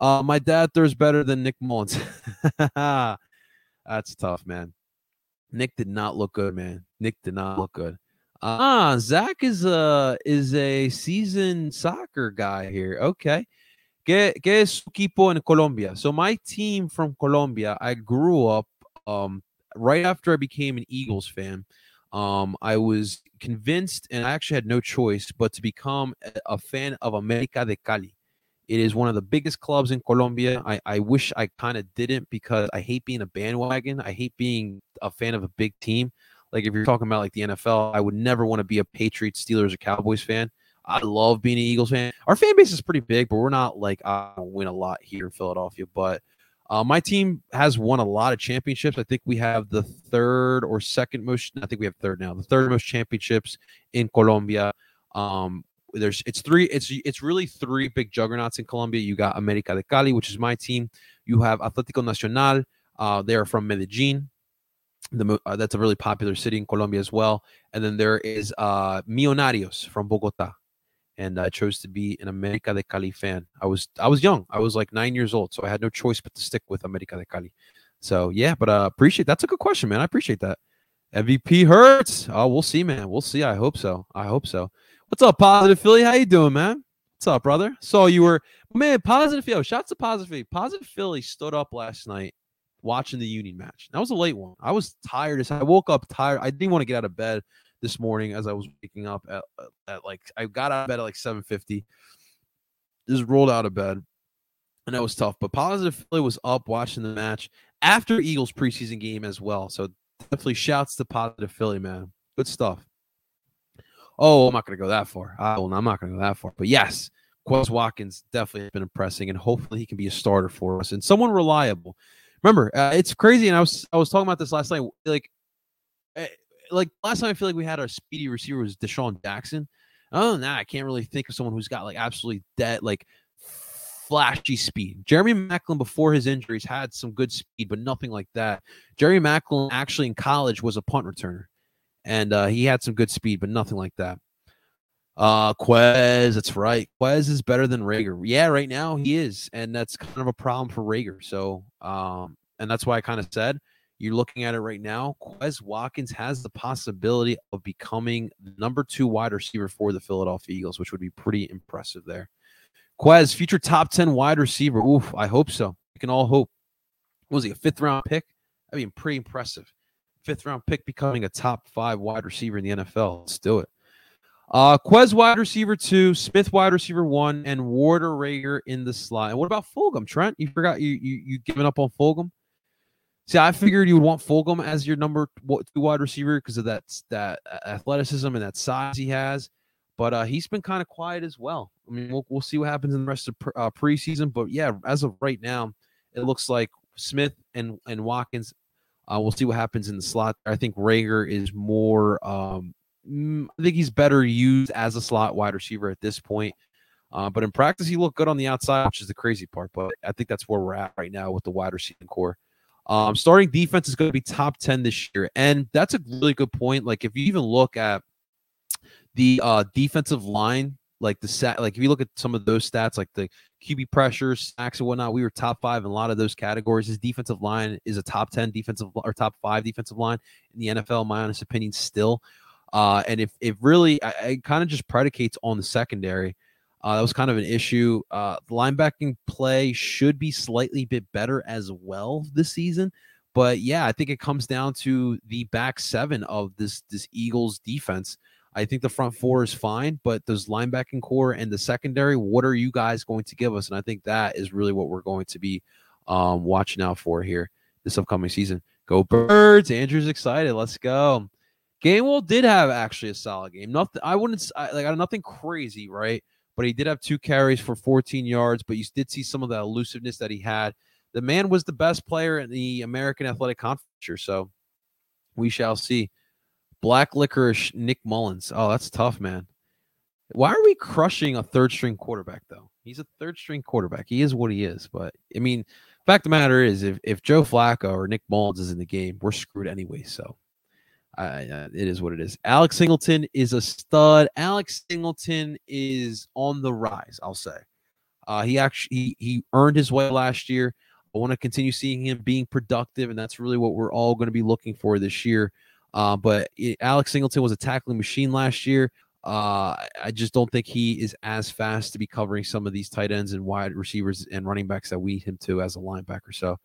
Uh, my dad throws better than Nick Mullens. that's tough, man. Nick did not look good, man. Nick did not look good. Ah, Zach is a is a seasoned soccer guy here. Okay. ¿Qué, qué es su equipo en Colombia? So my team from Colombia, I grew up um, right after I became an Eagles fan. Um, I was convinced, and I actually had no choice but to become a fan of America de Cali. It is one of the biggest clubs in Colombia. I, I wish I kind of didn't because I hate being a bandwagon. I hate being a fan of a big team. Like if you're talking about like the NFL, I would never want to be a Patriots, Steelers, or Cowboys fan. I love being an Eagles fan. Our fan base is pretty big, but we're not like I win a lot here in Philadelphia. But uh, my team has won a lot of championships. I think we have the third or second most. I think we have third now. The third most championships in Colombia. Um, there's it's three. It's it's really three big juggernauts in Colombia. You got America de Cali, which is my team. You have Atlético Nacional. Uh, they are from Medellin. The, uh, that's a really popular city in Colombia as well. And then there is uh, Millonarios from Bogota and I chose to be an America de Cali fan. I was I was young. I was like nine years old, so I had no choice but to stick with America de Cali. So yeah, but uh, appreciate that's a good question, man. I appreciate that. MVP hurts. Oh, we'll see, man. We'll see. I hope so. I hope so. What's up, Positive Philly? How you doing, man? What's up, brother? So you were man, Positive Philly. Shots to Positive Philly. Positive Philly stood up last night watching the Union match. That was a late one. I was tired I woke up tired. I didn't want to get out of bed this morning as I was waking up at, at like I got out of bed at like 7:50. Just rolled out of bed, and that was tough. But positive Philly was up watching the match after Eagles preseason game as well. So definitely shouts to positive Philly, man. Good stuff. Oh, I'm not going to go that far. I am not going to go that far. But yes, Quez Watkins definitely has been impressing, and hopefully he can be a starter for us and someone reliable. Remember, uh, it's crazy, and I was I was talking about this last night. Like eh, like last time I feel like we had our speedy receiver was DeSean Jackson. Other than that, I can't really think of someone who's got like absolutely dead, like flashy speed. Jeremy Maclin before his injuries had some good speed, but nothing like that. Jeremy Maclin actually in college was a punt returner, and uh, he had some good speed, but nothing like that. Uh, Quez, that's right. Quez is better than Reagor. Yeah, right now he is, and that's kind of a problem for Reagor. So, um, and that's why I kind of said you're looking at it right now. Quez Watkins has the possibility of becoming number two wide receiver for the Philadelphia Eagles, which would be pretty impressive there. Quez, future top 10 wide receiver. Oof, I hope so. We can all hope. What was he, a fifth round pick? I mean, pretty impressive. Fifth round pick becoming a top five wide receiver in the NFL. Let's do it. Uh, Quez wide receiver two, Smith wide receiver one, and Warder Reagor in the slot. And what about Fulgham, Trent? You forgot you you you giving up on Fulgham? See, I figured you would want Fulgham as your number two wide receiver because of that that athleticism and that size he has. But uh, he's been kind of quiet as well. I mean, we'll, we'll see what happens in the rest of pre- uh, preseason. But yeah, as of right now, it looks like Smith and and Watkins. Uh, we'll see what happens in the slot. I think Reagor is more. Um, mm, I think he's better used as a slot wide receiver at this point. Uh, but in practice, he looked good on the outside, which is the crazy part. But I think that's where we're at right now with the wide receiver core. Um, starting defense is going to be top 10 this year. And that's a really good point. Like, if you even look at the uh, defensive line, like the set, like if you look at some of those stats, like the QB pressures, sacks, and whatnot, we were top five in a lot of those categories. His defensive line is a top 10 defensive or top five defensive line in the NFL, my honest opinion, still. Uh, and if it really, I, it kind of just predicates on the secondary. Uh, that was kind of an issue. Uh, the linebacking play should be slightly bit better as well this season. But yeah, I think it comes down to the back seven of this this Eagles defense. I think the front four is fine, but those linebacking core and the secondary, what are you guys going to give us? And I think that is really what we're going to be um, watching out for here this upcoming season. Go birds! Andrew's excited. Let's go. Gainwell did have actually a solid game. Nothing. I wouldn't I, like. Nothing crazy, right? but he did have two carries for 14 yards. But you did see some of the elusiveness that he had. The man was the best player in the American Athletic Conference, so we shall see. Black licorice, Nick Mullens. Oh, that's tough, man. Why are we crushing a third string quarterback though? He's a third string quarterback. He is what he is. But I mean, fact of the matter is, if if Joe Flacco or Nick Mullens is in the game, we're screwed anyway. So uh, it is what it is. Alex Singleton is a stud. Alex Singleton is on the rise. I'll say. Uh, he actually he, he earned his way last year. I want to continue seeing him being productive, and that's really what we're all going to be looking for this year. Uh, but it, Alex Singleton was a tackling machine last year. Uh, I just don't think he is as fast to be covering some of these tight ends and wide receivers and running backs that we him to as a linebacker. So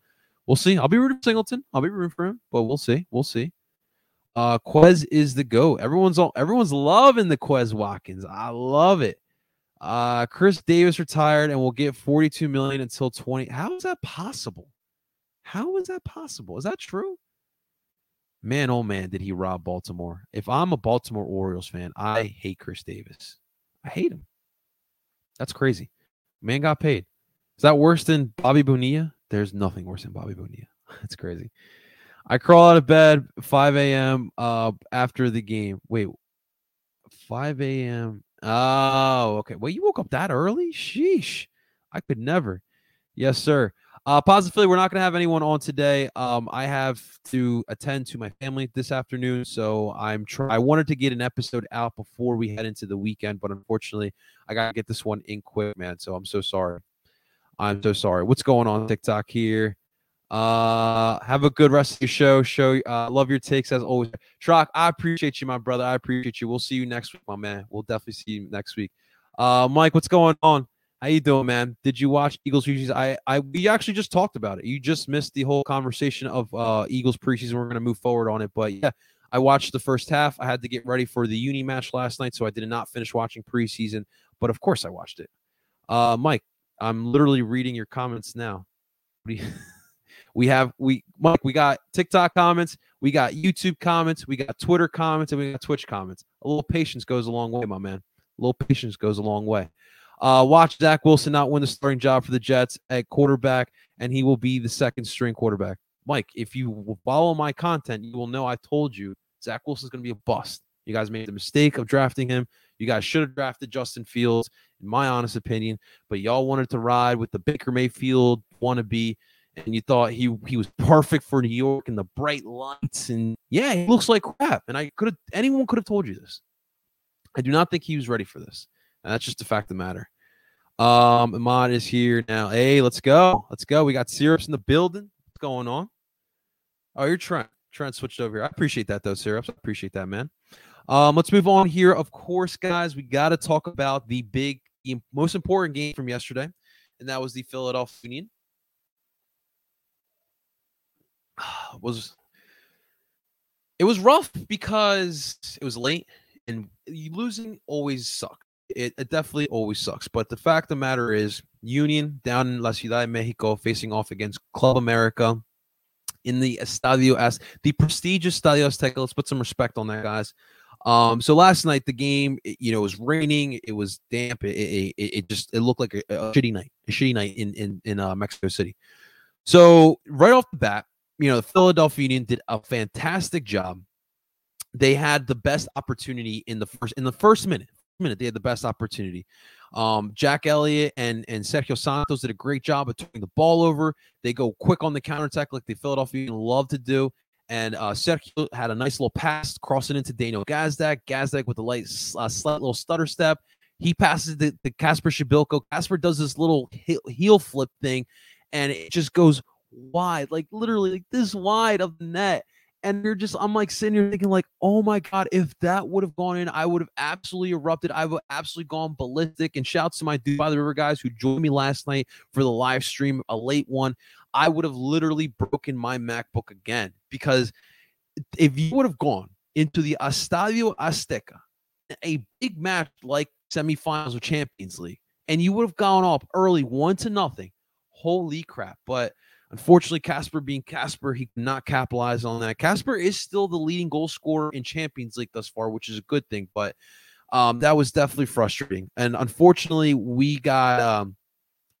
we'll see. I'll be rooting for Singleton. I'll be rooting for him, but we'll see. We'll see. Uh, Quez is the go. Everyone's all everyone's loving the Quez Watkins. I love it. Uh, Chris Davis retired and will get 42 million until 20. How is that possible? How is that possible? Is that true? Man, oh man, did he rob Baltimore? If I'm a Baltimore Orioles fan, I hate Chris Davis. I hate him. That's crazy. Man got paid. Is that worse than Bobby Bonilla? There's nothing worse than Bobby Bonilla. That's crazy. I crawl out of bed 5 a.m. Uh, after the game. Wait, 5 a.m. Oh, okay. Well, you woke up that early? Sheesh. I could never. Yes, sir. Uh, positively, we're not going to have anyone on today. Um, I have to attend to my family this afternoon, so I'm trying. I wanted to get an episode out before we head into the weekend, but unfortunately, I got to get this one in quick, man. So I'm so sorry. I'm so sorry. What's going on TikTok here? Uh, have a good rest of your show. Show, uh, love your takes as always. Trock, I appreciate you, my brother. I appreciate you. We'll see you next week, my man. We'll definitely see you next week. Uh, Mike, what's going on? How you doing, man? Did you watch Eagles preseason? I, I, we actually just talked about it. You just missed the whole conversation of uh Eagles preseason. We're gonna move forward on it, but yeah, I watched the first half. I had to get ready for the uni match last night, so I did not finish watching preseason. But of course, I watched it. Uh, Mike, I'm literally reading your comments now. We have we Mike, we got TikTok comments, we got YouTube comments, we got Twitter comments, and we got Twitch comments. A little patience goes a long way, my man. A little patience goes a long way. Uh, watch Zach Wilson not win the starting job for the Jets at quarterback, and he will be the second string quarterback. Mike, if you follow my content, you will know I told you Zach Wilson's going to be a bust. You guys made the mistake of drafting him. You guys should have drafted Justin Fields, in my honest opinion, but y'all wanted to ride with the Baker Mayfield wannabe and you thought he he was perfect for New York and the bright lights and yeah, he looks like crap. And I could have anyone could have told you this. I do not think he was ready for this. And that's just a fact of the matter. Um, Ahmad is here now. Hey, let's go. Let's go. We got syrups in the building. What's going on? Oh, you're trying trying to switch over here. I appreciate that though, syrups. I appreciate that, man. Um, let's move on here. Of course, guys, we got to talk about the big, most important game from yesterday, and that was the Philadelphia Union was it was rough because it was late and losing always sucks. It, it, definitely always sucks. But the fact of the matter is, Union down in La Ciudad de Mexico facing off against Club America in the Estadio as the prestigious Estadio Azteca. Let's put some respect on that, guys. Um, so last night the game, it, you know, it was raining, it was damp, it, it, it just it looked like a, a, shitty night, a shitty night in in in uh, Mexico City. So right off the bat, you know, the Philadelphia Union did a fantastic job. They had the best opportunity in the first in the first minute. Minute they had the best opportunity. Um, Jack Elliott and and Sergio Santos did a great job of turning the ball over. They go quick on the counterattack like the Philadelphia love to do. And uh, Sergio had a nice little pass crossing into Daniel Gazdag. Gazdag with a light, uh, slight little stutter step. He passes the, the Kacper Przybyłko. Kacper does this little heel flip thing, and it just goes wide, like literally like this wide of the net. And you're just, I'm like sitting here thinking, like, oh my God, if that would have gone in, I would have absolutely erupted. I would absolutely gone ballistic. And shouts to my dude by the river guys who joined me last night for the live stream, a late one. I would have literally broken my MacBook again because if you would have gone into the Estadio Azteca, a big match like semifinals of Champions League, and you would have gone up early one to nothing. Holy crap. But Unfortunately, Casper being Casper, he cannot capitalize on that. Casper is still the leading goal scorer in Champions League thus far, which is a good thing, but um, that was definitely frustrating. And unfortunately, we got um,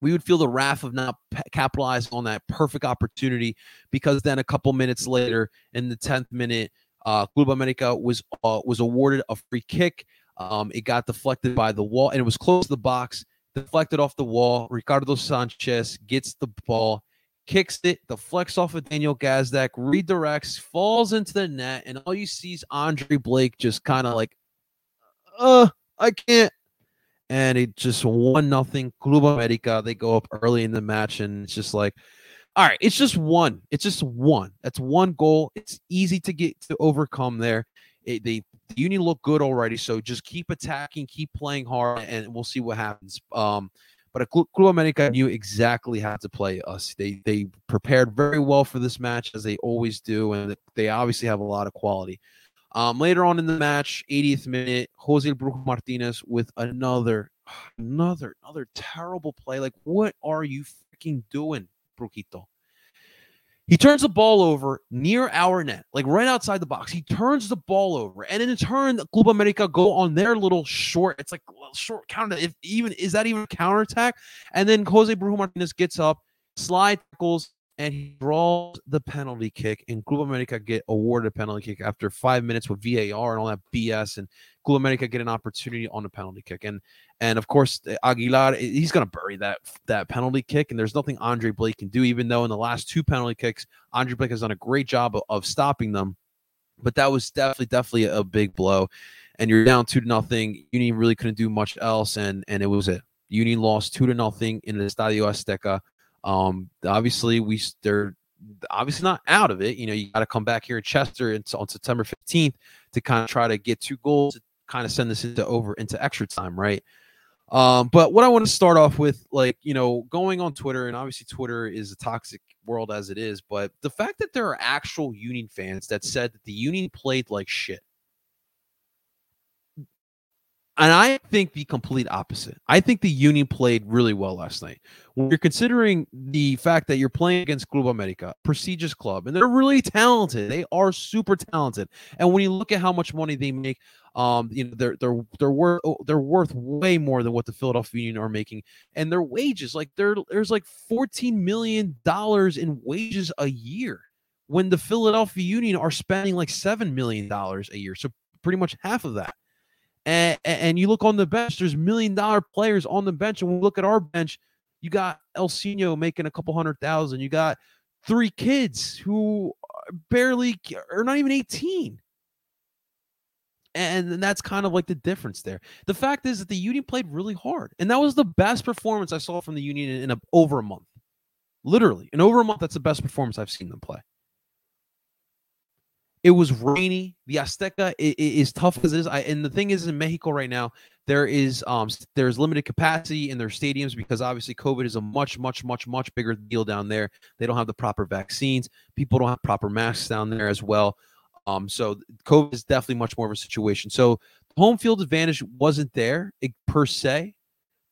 we would feel the wrath of not capitalizing on that perfect opportunity because then a couple minutes later, in the tenth minute, uh, Club America was uh, was awarded a free kick. Um, it got deflected by the wall, and it was close to the box. deflected off the wall. Ricardo Sanchez gets the ball, kicks it, the flex off of Daniel Gazdag, redirects, falls into the net, and all you see is Andre Blake just kind of like, uh, I can't. And it just one nothing. Club America. They go up early in the match, and it's just like, all right, it's just one. It's just one. That's one goal. It's easy to get to overcome there. It, they the Union look good already, so just keep attacking, keep playing hard, and we'll see what happens. Um, but Club America knew exactly how to play us. They they prepared very well for this match as they always do, and they obviously have a lot of quality. Um, later on in the match, 80th minute, Jose Brujo Martinez with another, another, another terrible play. Like, what are you freaking doing, Brujito? He turns the ball over near our net, like right outside the box. He turns the ball over, and in turn, Club America go on their little short. It's like short counter. If even is that even a counterattack? And then Jose Brujo Martinez gets up, slide tackles, and he draws the penalty kick. And Club America get awarded a penalty kick after five minutes with VAR and all that BS. And Club America get an opportunity on the penalty kick. And and of course eh, Aguilar, eh, he's gonna bury that that penalty kick. And there's nothing Andre Blake can do, even though in the last two penalty kicks, Andre Blake has done a great job of, of stopping them. But that was definitely, definitely a big blow. And you're down two to nothing. Union really couldn't do much else, and and it was it. Union lost two to nothing in the Estadio Azteca. Um, obviously, we they're obviously not out of it. You know, you got to come back here in Chester on September 15th to kind of try to get two goals, to kind of send this into over into extra time, right? Um, but what I want to start off with, like, you know, going on Twitter, and obviously Twitter is a toxic world as it is, but the fact that there are actual Union fans that said that the Union played like shit and I think the complete opposite. I think the Union played really well last night. When you're considering the fact that you're playing against Club America, prestigious club, and they're really talented. They are super talented. And when you look at how much money they make, um, you know, they're they're they're worth oh, they're worth way more than what the Philadelphia Union are making. And their wages, like there, there's like 14 million dollars in wages a year. When the Philadelphia Union are spending like seven million dollars a year. So pretty much half of that. And, and you look on the bench, there's million dollar players on the bench. And we look at our bench, you got El Sino making a couple hundred thousand. You got three kids who barely are not even 18. And that's kind of like the difference there. The fact is that the Union played really hard. And that was the best performance I saw from the Union in, a, over a month. Literally, in over a month, that's the best performance I've seen them play. It was rainy. The Azteca is, tough as it is. I, and the thing is, in Mexico right now, there is um there's limited capacity in their stadiums because obviously COVID is a much much much much bigger deal down there. They don't have the proper vaccines. People don't have proper masks down there as well. Um, so COVID is definitely much more of a situation. So home field advantage wasn't there per se,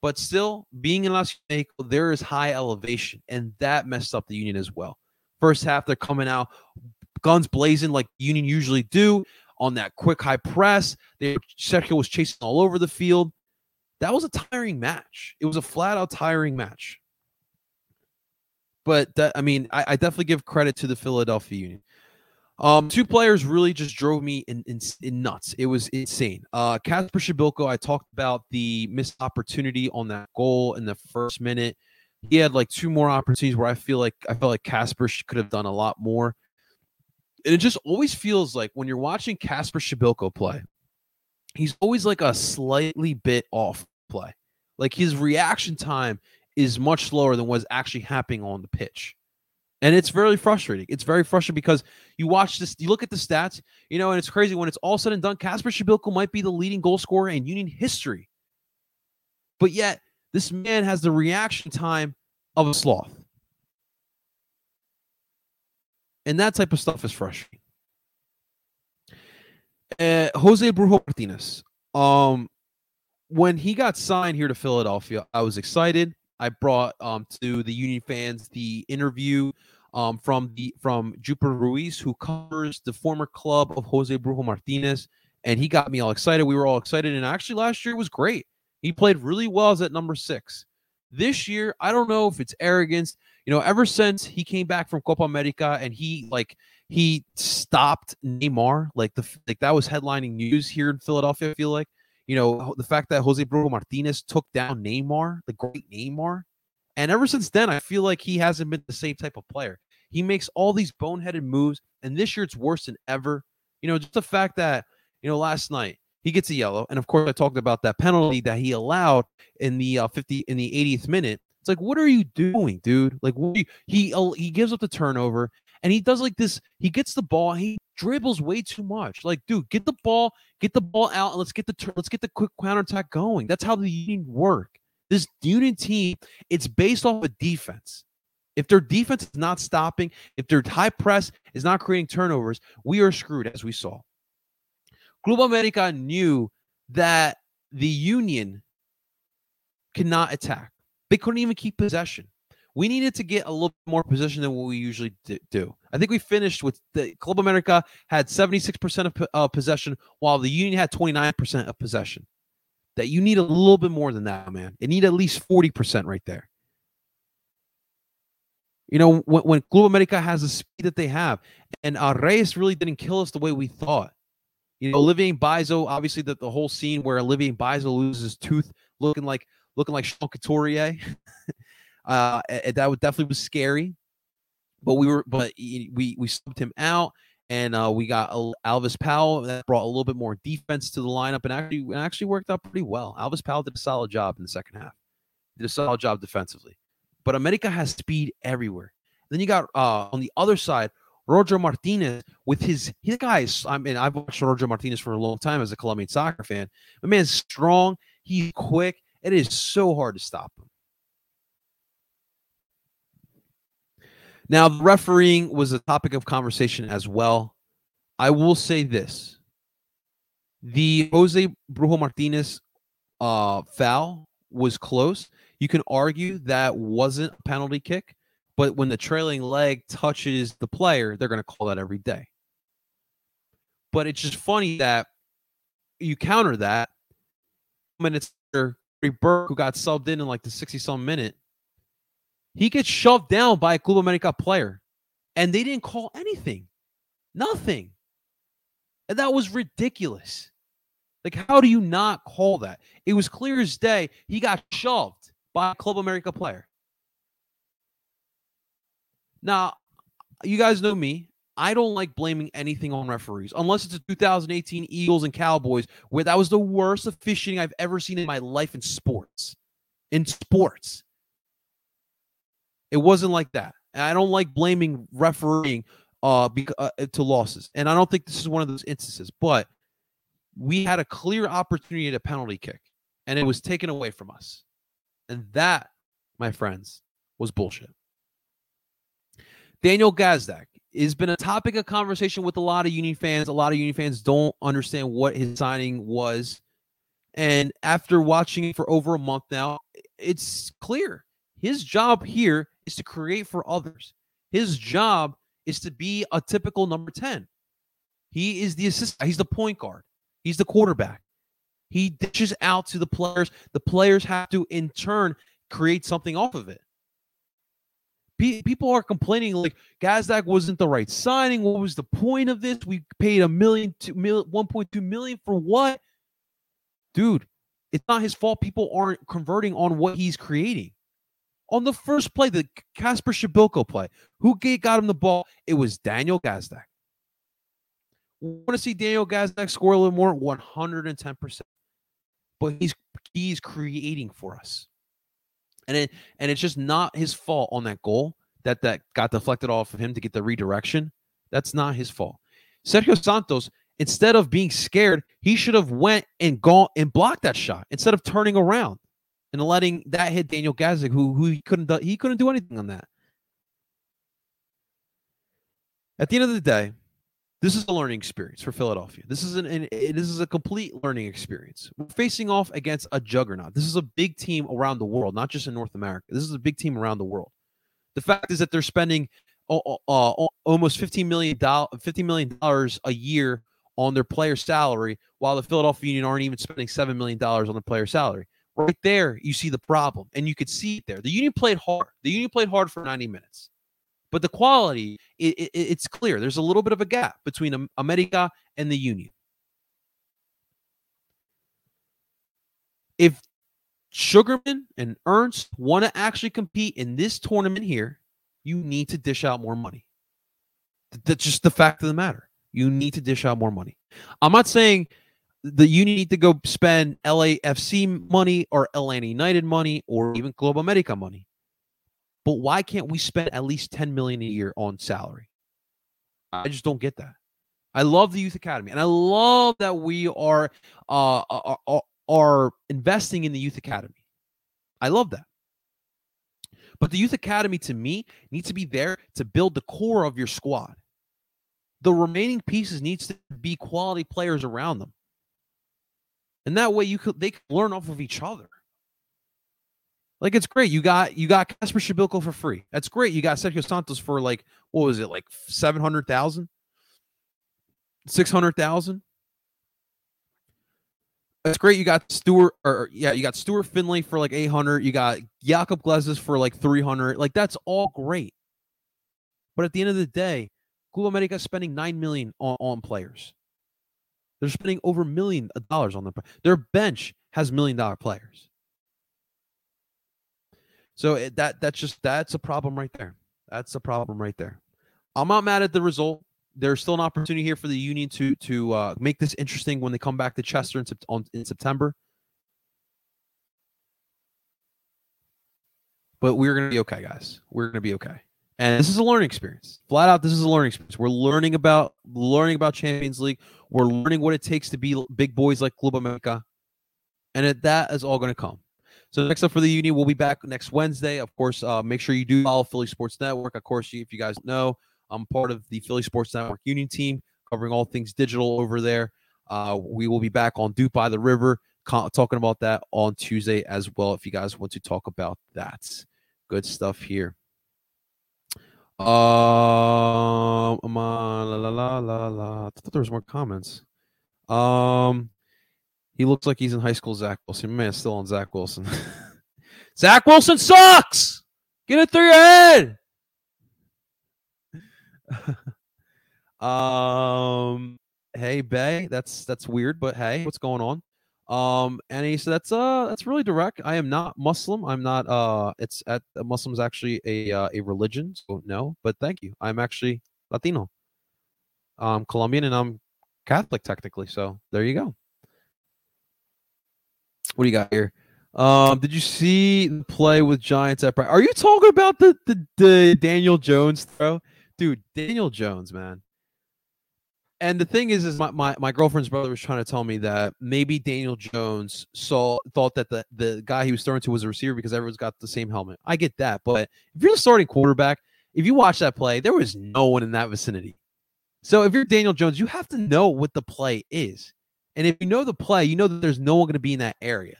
but still being in Las Vegas, there is high elevation, and that messed up the Union as well. First half, they're coming out guns blazing like Union usually do on that quick high press. They, Sergio was chasing all over the field. That was a tiring match. It was a flat out tiring match. But that, I mean, I, I definitely give credit to the Philadelphia Union. Um, two players really just drove me in, in, in nuts. It was insane. Uh, Kacper Przybyłko, I talked about the missed opportunity on that goal in the first minute. He had like two more opportunities where I feel like I felt like Kacper could have done a lot more and it just always feels like when you're watching Casper Przybyłko play, he's always like a slightly bit off play. Like his reaction time is much slower than what's actually happening on the pitch. And it's very frustrating. It's very frustrating because you watch this, you look at the stats, you know, and it's crazy when it's all said and done. Casper Przybyłko might be the leading goal scorer in Union history. But yet, this man has the reaction time of a sloth. And that type of stuff is frustrating. Uh, Jose Brujo Martinez. Um, when he got signed here to Philadelphia, I was excited. I brought um to the Union fans the interview um from the from Jupiter Ruiz, who covers the former club of Jose Brujo Martinez, and he got me all excited. We were all excited, and actually last year was great. He played really well as at number six. This year, I don't know if it's arrogance you know, ever since he came back from Copa America and he like he stopped Neymar, like the like that was headlining news here in Philadelphia. I feel like you know, the fact that Jose Brujo Martinez took down Neymar, the great Neymar. And ever since then, I feel like he hasn't been the same type of player. He makes all these boneheaded moves, and this year it's worse than ever. You know, just the fact that, you know, last night he gets a yellow, and of course I talked about that penalty that he allowed in the uh, 50 in the 80th minute. It's like, what are you doing, dude? Like, you, he he gives up the turnover, and he does like this. He gets the ball, he dribbles way too much. Like, dude, get the ball, get the ball out, and let's get the let's get the quick counterattack going. That's how the Union work. This Union team, it's based off of defense. If their defense is not stopping, if their high press is not creating turnovers, we are screwed, as we saw. Club America knew that the Union cannot attack. They couldn't even keep possession. We needed to get a little more possession than what we usually do. I think we finished with the Club America had 76% of uh, possession, while the Union had 29% of possession. That you need a little bit more than that, man. It need at least 40% right there. You know, when, when Club America has the speed that they have, and uh, Reyes really didn't kill us the way we thought. You know, Olivier Mbaizo, obviously the, the whole scene where Olivier Mbaizo loses his tooth, looking like looking like Sean Couturier. uh, that would definitely was scary. But we were, but we we subbed him out, and uh, we got Alvas Powell that brought a little bit more defense to the lineup, and actually and actually worked out pretty well. Alvas Powell did a solid job in the second half. Did a solid job defensively but America has speed everywhere. Then you got uh, on the other side, Roger Martinez with his his guys. I mean, I've watched Roger Martinez for a long time as a Colombian soccer fan. The man's strong, he's quick. It is so hard to stop him. Now, refereeing was a topic of conversation as well. I will say this: the Jose Brujo Martinez uh, foul was close. You can argue that wasn't a penalty kick, but when the trailing leg touches the player, they're going to call that every day. But it's just funny that you counter that minutes later, Burke, who got subbed in in like the 60 some minute, he gets shoved down by a Club America player, and they didn't call anything, nothing. And that was ridiculous. Like, how do you not call that? It was clear as day. He got shoved by a Club America player. Now, you guys know me. I don't like blaming anything on referees unless it's a 2018 Eagles and Cowboys where that was the worst officiating I've ever seen in my life in sports. In sports. It wasn't like that. And I don't like blaming refereeing uh, beca- uh, to losses. And I don't think this is one of those instances, but we had a clear opportunity at a penalty kick and it was taken away from us. And that, my friends, was bullshit. Daniel Gazdag has been a topic of conversation with a lot of Union fans. A lot of Union fans don't understand what his signing was. And after watching it for over a month now, it's clear his job here is to create for others. His job is to be a typical number 10. He is the assistant, he's the point guard, he's the quarterback. He dishes out to the players. The players have to, in turn, create something off of it. People are complaining like Gazdag wasn't the right signing. What was the point of this? We paid a million, two, million, 1.2 million for what? Dude, it's not his fault. People aren't converting on what he's creating. On the first play, the Casper Przybyłko play, who got him the ball? It was Daniel Gazdag. Want to see Daniel Gazdag score a little more? 110% but he's he's creating for us. And it and it's just not his fault on that goal that that got deflected off of him to get the redirection. That's not his fault. Sergio Santos, instead of being scared, he should have went and gone and blocked that shot instead of turning around and letting that hit Daniel Gazdag, who who he couldn't do, he couldn't do anything on that. At the end of the day, this is a learning experience for Philadelphia. This is an, an this is a complete learning experience. We're facing off against a juggernaut. This is a big team around the world, not just in North America. This is a big team around the world. The fact is that they're spending uh, almost fifteen million dollars, a year on their player salary, while the Philadelphia Union aren't even spending seven million dollars on their player salary. Right there, you see the problem, and you could see it there. The Union played hard. The Union played hard for ninety minutes. But the quality, it, it, it's clear. There's a little bit of a gap between America and the Union. If Sugarman and Ernst want to actually compete in this tournament here, you need to dish out more money. That's just the fact of the matter. You need to dish out more money. I'm not saying that you need to go spend LAFC money or Atlanta United money or even Club America money. But why can't we spend at least 10 million a year on salary? I just don't get that. I love the youth academy, and I love that we are uh, are, are investing in the youth academy. I love that. But the youth academy to me needs to be there to build the core of your squad. The remaining pieces needs to be quality players around them. And that way you could they can learn off of each other. Like it's great. You got you got Kacper Przybyłko for free. That's great. You got Sergio Santos for like what was it, like seven hundred thousand? Six hundred thousand? That's great. You got Stuart, or yeah, you got Stuart Findlay for like 800. You got Jakob Glesnes for like 300. Like that's all great. But at the end of the day, Club America is spending nine million on, on players. They're spending over a million dollars on them. Their bench has million dollar players. So it, that that's just that's a problem right there. That's a problem right there. I'm not mad at the result there's still an opportunity here for the Union to to uh, make this interesting when they come back to Chester in, on, in September. But we're to be okay, guys. We're to be okay. And this is a learning experience. Flat out, this is a learning experience. We're learning about learning about Champions League. We're learning what it takes to be big boys like Club America. And that is all going to come. So next up for the Union, we'll be back next Wednesday. Of course, uh, make sure you do follow Philly Sports Network. Of course, if you guys know, I'm part of the Philly Sports Network Union team, covering all things digital over there. Uh, we will be back on Duke by the River, talking about that on Tuesday as well. If you guys want to talk about that, good stuff here. Um, la, la, la, la, la. I thought there was more comments. Um, he looks like he's in high school. Zach Wilson, My man, still on Zach Wilson. Zach Wilson sucks. Get it through your head. um, hey Bay, that's that's weird, but hey, what's going on? Um, and he said that's uh that's really direct. I am not Muslim. I'm not uh it's at uh, Muslim's actually a uh, a religion, so no. But thank you. I'm actually Latino. I'm Colombian and I'm Catholic technically. So there you go. What do you got here? Um, did you see the play with Giants at? Are you talking about the the, the Daniel Jones throw? dude, Daniel Jones, man. And the thing is, is my, my, my girlfriend's brother was trying to tell me that maybe Daniel Jones saw thought that the, the guy he was throwing to was a receiver because everyone's got the same helmet. I get that, but if you're the starting quarterback, if you watch that play, there was no one in that vicinity. So if you're Daniel Jones, you have to know what the play is. And if you know the play, you know that there's no one going to be in that area.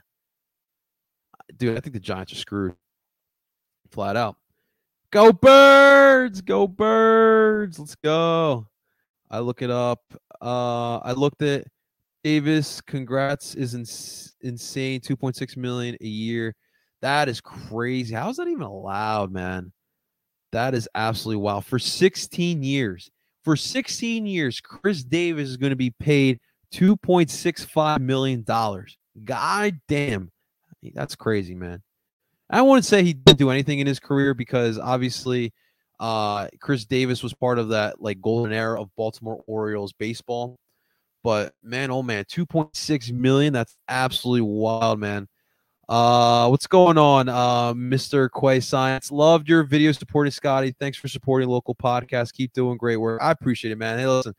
Dude, I think the Giants are screwed flat out. Go birds! Go birds! Let's go. I look it up. Uh, I looked at Davis. Congrats is ins- insane. 2.6 million a year. That is crazy. How is that even allowed, man? That is absolutely wild. For 16 years, for 16 years, Chris Davis is going to be paid 2.65 million dollars. God damn, that's crazy, man. I wouldn't say he didn't do anything in his career because obviously uh, Chris Davis was part of that like golden era of Baltimore Orioles baseball. But man, oh man, 2.6 million. That's absolutely wild, man. Uh, what's going on, uh, Mr. Quay Science? Loved your video supporting Scotty. Thanks for supporting local podcast. Keep doing great work. I appreciate it, man. Hey, listen,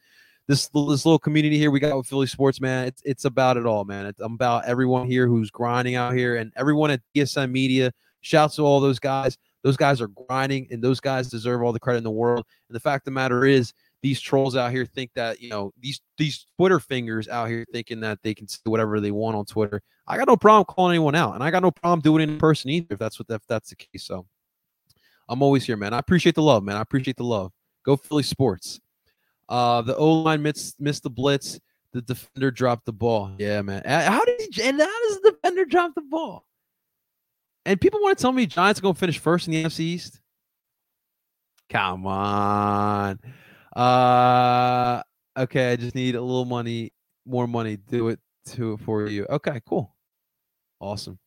this this little community here we got with Philly sports, man. It's it's about it all, man. It's about everyone here who's grinding out here, and everyone at DSM Media. Shouts to all those guys. Those guys are grinding, and those guys deserve all the credit in the world. And the fact of the matter is, these trolls out here think that you know these these Twitter fingers out here thinking that they can say whatever they want on Twitter. I got no problem calling anyone out, and I got no problem doing it in person either. If that's what if that's the case, so I'm always here, man. I appreciate the love, man. I appreciate the love. Go Philly sports. Uh, the O line missed missed the blitz. The defender dropped the ball. Yeah, man. How did he? And how does the defender drop the ball? And people want to tell me Giants are going to finish first in the NFC East. Come on. Uh, okay, I just need a little money, more money. Do it to it for you. Okay, cool. Awesome.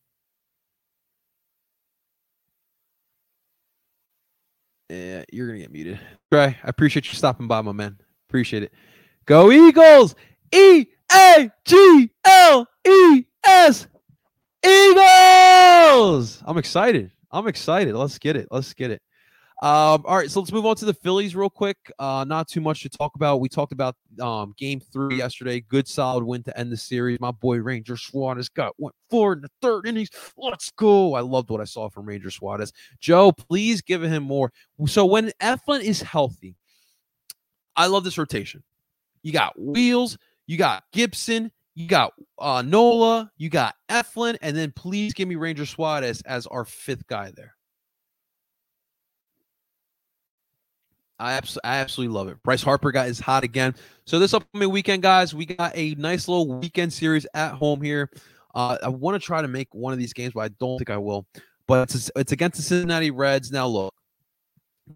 Yeah, you're gonna get muted. Trey, I appreciate you stopping by, my man. Appreciate it. Go Eagles! E A G L E S. Eagles! I'm excited. I'm excited. Let's get it. Let's get it. Um, all right, so let's move on to the Phillies real quick. Uh, not too much to talk about. We talked about um, game three yesterday. Good solid win to end the series. My boy Ranger Suarez got went four in the third innings. Let's go. I loved what I saw from Ranger Suarez. Joe, please give him more. So when Eflin is healthy, I love this rotation. You got Wheels, you got Gibson, you got uh, Nola, you got Eflin, and then please give me Ranger Suarez as our fifth guy there. I, abs- I absolutely love it. Bryce Harper got is hot again. So this upcoming weekend, guys, we got a nice little weekend series at home here. Uh, I want to try to make one of these games, but I don't think I will. But it's it's against the Cincinnati Reds. Now look,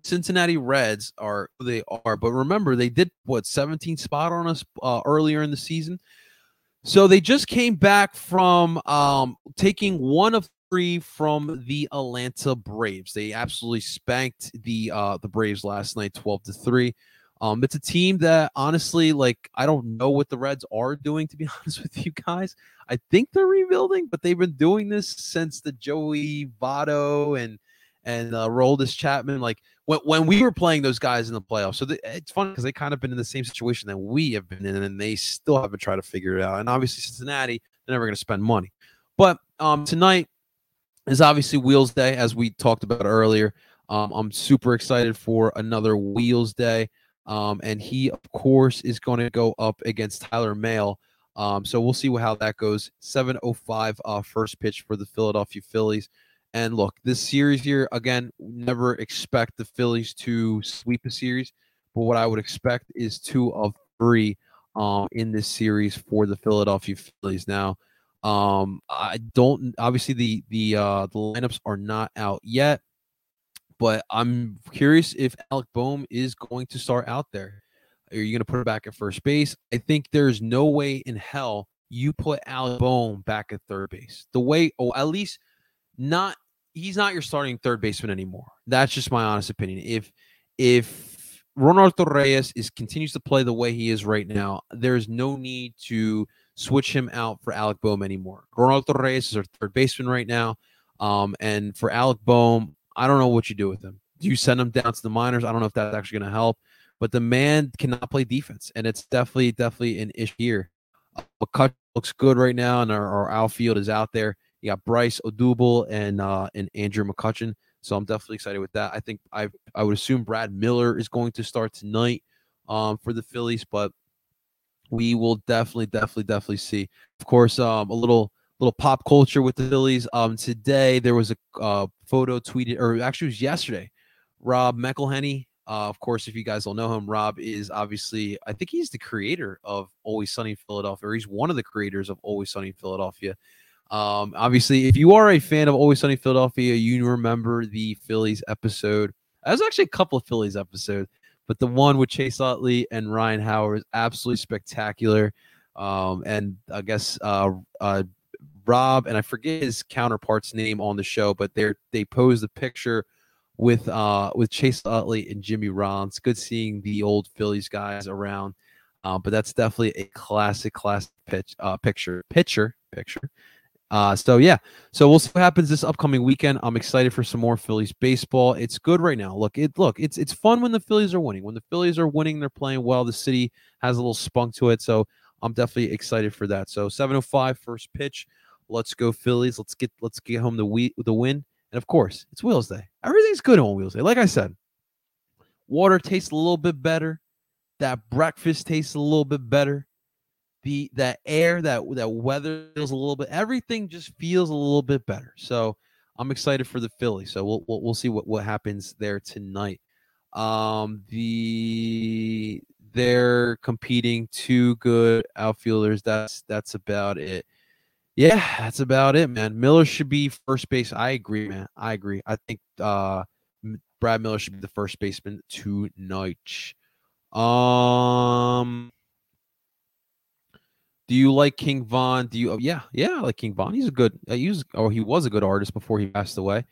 Cincinnati Reds are who they are, but remember they did what 17 spot on us uh, earlier in the season. So they just came back from um, taking one of three from the Atlanta Braves. They absolutely spanked the uh, the Braves last night, twelve to three. Um, it's a team that honestly, like, I don't know what the Reds are doing. To be honest with you guys, I think they're rebuilding, but they've been doing this since the Joey Votto and and uh, Roldis Chapman. Like when when we were playing those guys in the playoffs. So the, it's fun because they kind of been in the same situation that we have been in, and they still haven't tried to figure it out. And obviously, Cincinnati, they're never going to spend money. But um, tonight, is obviously Wheels Day, as we talked about earlier. Um, I'm super excited for another Wheels Day. Um, and he, of course, is going to go up against Tyler Mahle. Um, so we'll see how that goes. 705 uh, first pitch for the Philadelphia Phillies. And look, this series here, again, never expect the Phillies to sweep a series. But what I would expect is two of three um, in this series for the Philadelphia Phillies. Now, um, I don't obviously the the uh the lineups are not out yet, but I'm curious if Alec Boehm is going to start out there. Are you going to put it back at first base? I think there's no way in hell you put Alec Boehm back at third base. The way, oh, at least not he's not your starting third baseman anymore. That's just my honest opinion. If if Ronald Torreyes is continues to play the way he is right now, there's no need to switch him out for Alec Boehm anymore. Ronald Torreyes is our third baseman right now. Um, and for Alec Boehm, I don't know what you do with him. Do you send him down to the minors? I don't know if that's actually going to help, but the man cannot play defense, and it's definitely, definitely an issue here. McCutchen looks good right now, and our, our, outfield is out there. You got Bryce Odubel and uh, and Andrew McCutchen, so I'm definitely excited with that. I think I I would assume Brad Miller is going to start tonight um, for the Phillies, but we will definitely, definitely, definitely see. Of course, um, a little little pop culture with the Phillies. Um, today there was a uh, photo tweeted, or actually it was yesterday. Rob McElhenney. Uh, of course, if you guys don't know him, Rob is obviously, I think he's the creator of Always Sunny in Philadelphia, or he's one of the creators of Always Sunny in Philadelphia. Um, obviously, if you are a fan of Always Sunny Philadelphia, you remember the Phillies episode. There's actually a couple of Phillies episodes but the one with Chase Utley and Ryan Howard is absolutely spectacular. Um, and I guess uh, uh, Rob and I forget his counterpart's name on the show, but they they posed a picture with uh with Chase Utley and Jimmy Rollins. Good seeing the old Phillies guys around. Uh, but that's definitely a classic, classic pitch, uh, picture, picture, picture. Uh, so yeah, so we'll see what happens this upcoming weekend. I'm excited for some more Phillies baseball. It's good right now. Look, it look, it's it's fun when the Phillies are winning. When the Phillies are winning, they're playing well. The city has a little spunk to it, so I'm definitely excited for that. So 7:05 first pitch. Let's go Phillies. Let's get let's get home the we the win. And of course, it's Wheels Day. Everything's good on Wheels Day. Like I said, water tastes a little bit better. That breakfast tastes a little bit better the that air that that weather feels a little bit everything just feels a little bit better. So i'm excited for the philly. So we'll we'll, we'll see what what happens there tonight. Um the they're competing two good outfielders. That's that's about it. Yeah that's about it man. Miller should be first base. I agree man. I agree. I think uh brad miller should be the first baseman tonight. Um Do you like King Von? Do you? Oh, yeah, yeah, I like King Von. He's a good. Uh, he was, or he was a good artist before he passed away.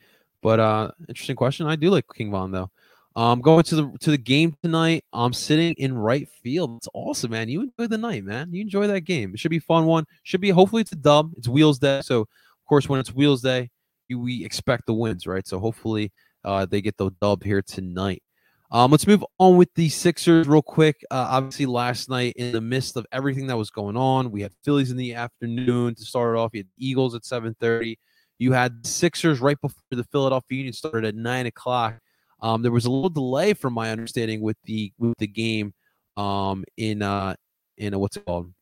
But uh interesting question. I do like King Von though. Um, going to the to the game tonight. I'm sitting in right field. It's awesome, man. You enjoy the night, man. You enjoy that game. It should be fun one. Should be hopefully it's a dub. It's Wheels Day, so of course when it's Wheels Day, you, we expect the wins, right? So hopefully uh, they get the dub here tonight. Um, let's move on with the Sixers real quick. Uh, obviously, last night in the midst of everything that was going on, we had Phillies in the afternoon to start it off. You had Eagles at 7:30. You had Sixers right before the Philadelphia Union started at nine o'clock. Um, there was a little delay, from my understanding, with the with the game um, in uh, in uh, what's it called?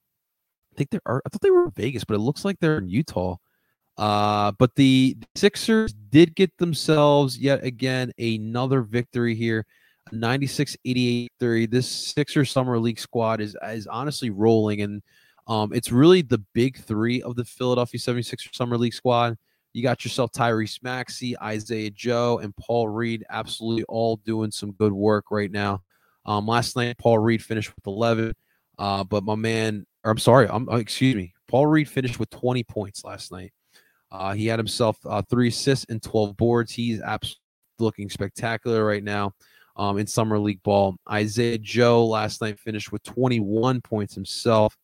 I think they are. I thought they were in Vegas, but it looks like they're in Utah. Uh, but the Sixers did get themselves yet again another victory here. 96 88 30. This Sixers Summer League squad is, is honestly rolling, and um, it's really the big three of the Philadelphia 76ers Summer League squad. You got yourself Tyrese Maxey, Isaiah Joe, and Paul Reed, absolutely all doing some good work right now. Um, last night, Paul Reed finished with 11, uh, but my man, or I'm sorry, I'm, uh, excuse me, Paul Reed finished with 20 points last night. Uh, he had himself uh, three assists and 12 boards. He's absolutely looking spectacular right now um, in summer league ball. Isaiah Joe last night finished with 21 points himself.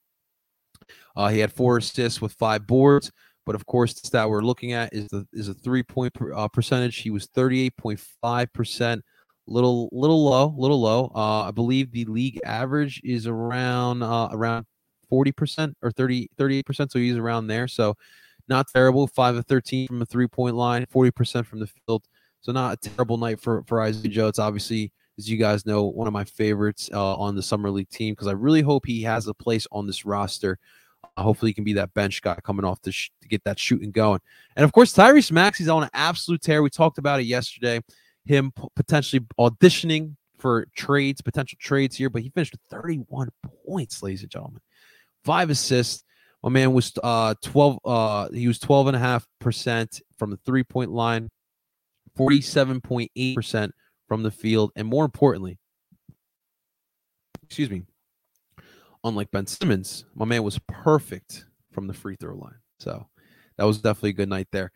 Uh, he had four assists with five boards. But of course, the stat we're looking at is the is a three point per, uh, percentage. He was 38.5 percent, little little low, little low. Uh, I believe the league average is around uh, around 40 percent or 30 38 percent. So he's around there. So not terrible. Five of 13 from the three point line, 40 percent from the field. So not a terrible night for for Isaiah Joe. It's obviously as you guys know, one of my favorites uh, on the summer league team because I really hope he has a place on this roster hopefully, he can be that bench guy coming off to, sh- to get that shooting going. And of course, Tyrese Maxey's on an absolute tear. We talked about it yesterday. Him p- potentially auditioning for trades, potential trades here, but he finished with 31 points, ladies and gentlemen. Five assists. My man was uh 12 uh he was 12 and a half percent from the three point line, 47.8 percent from the field, and more importantly, excuse me, unlike Ben Simmons, my man was perfect from the free throw line. So that was definitely a good night there.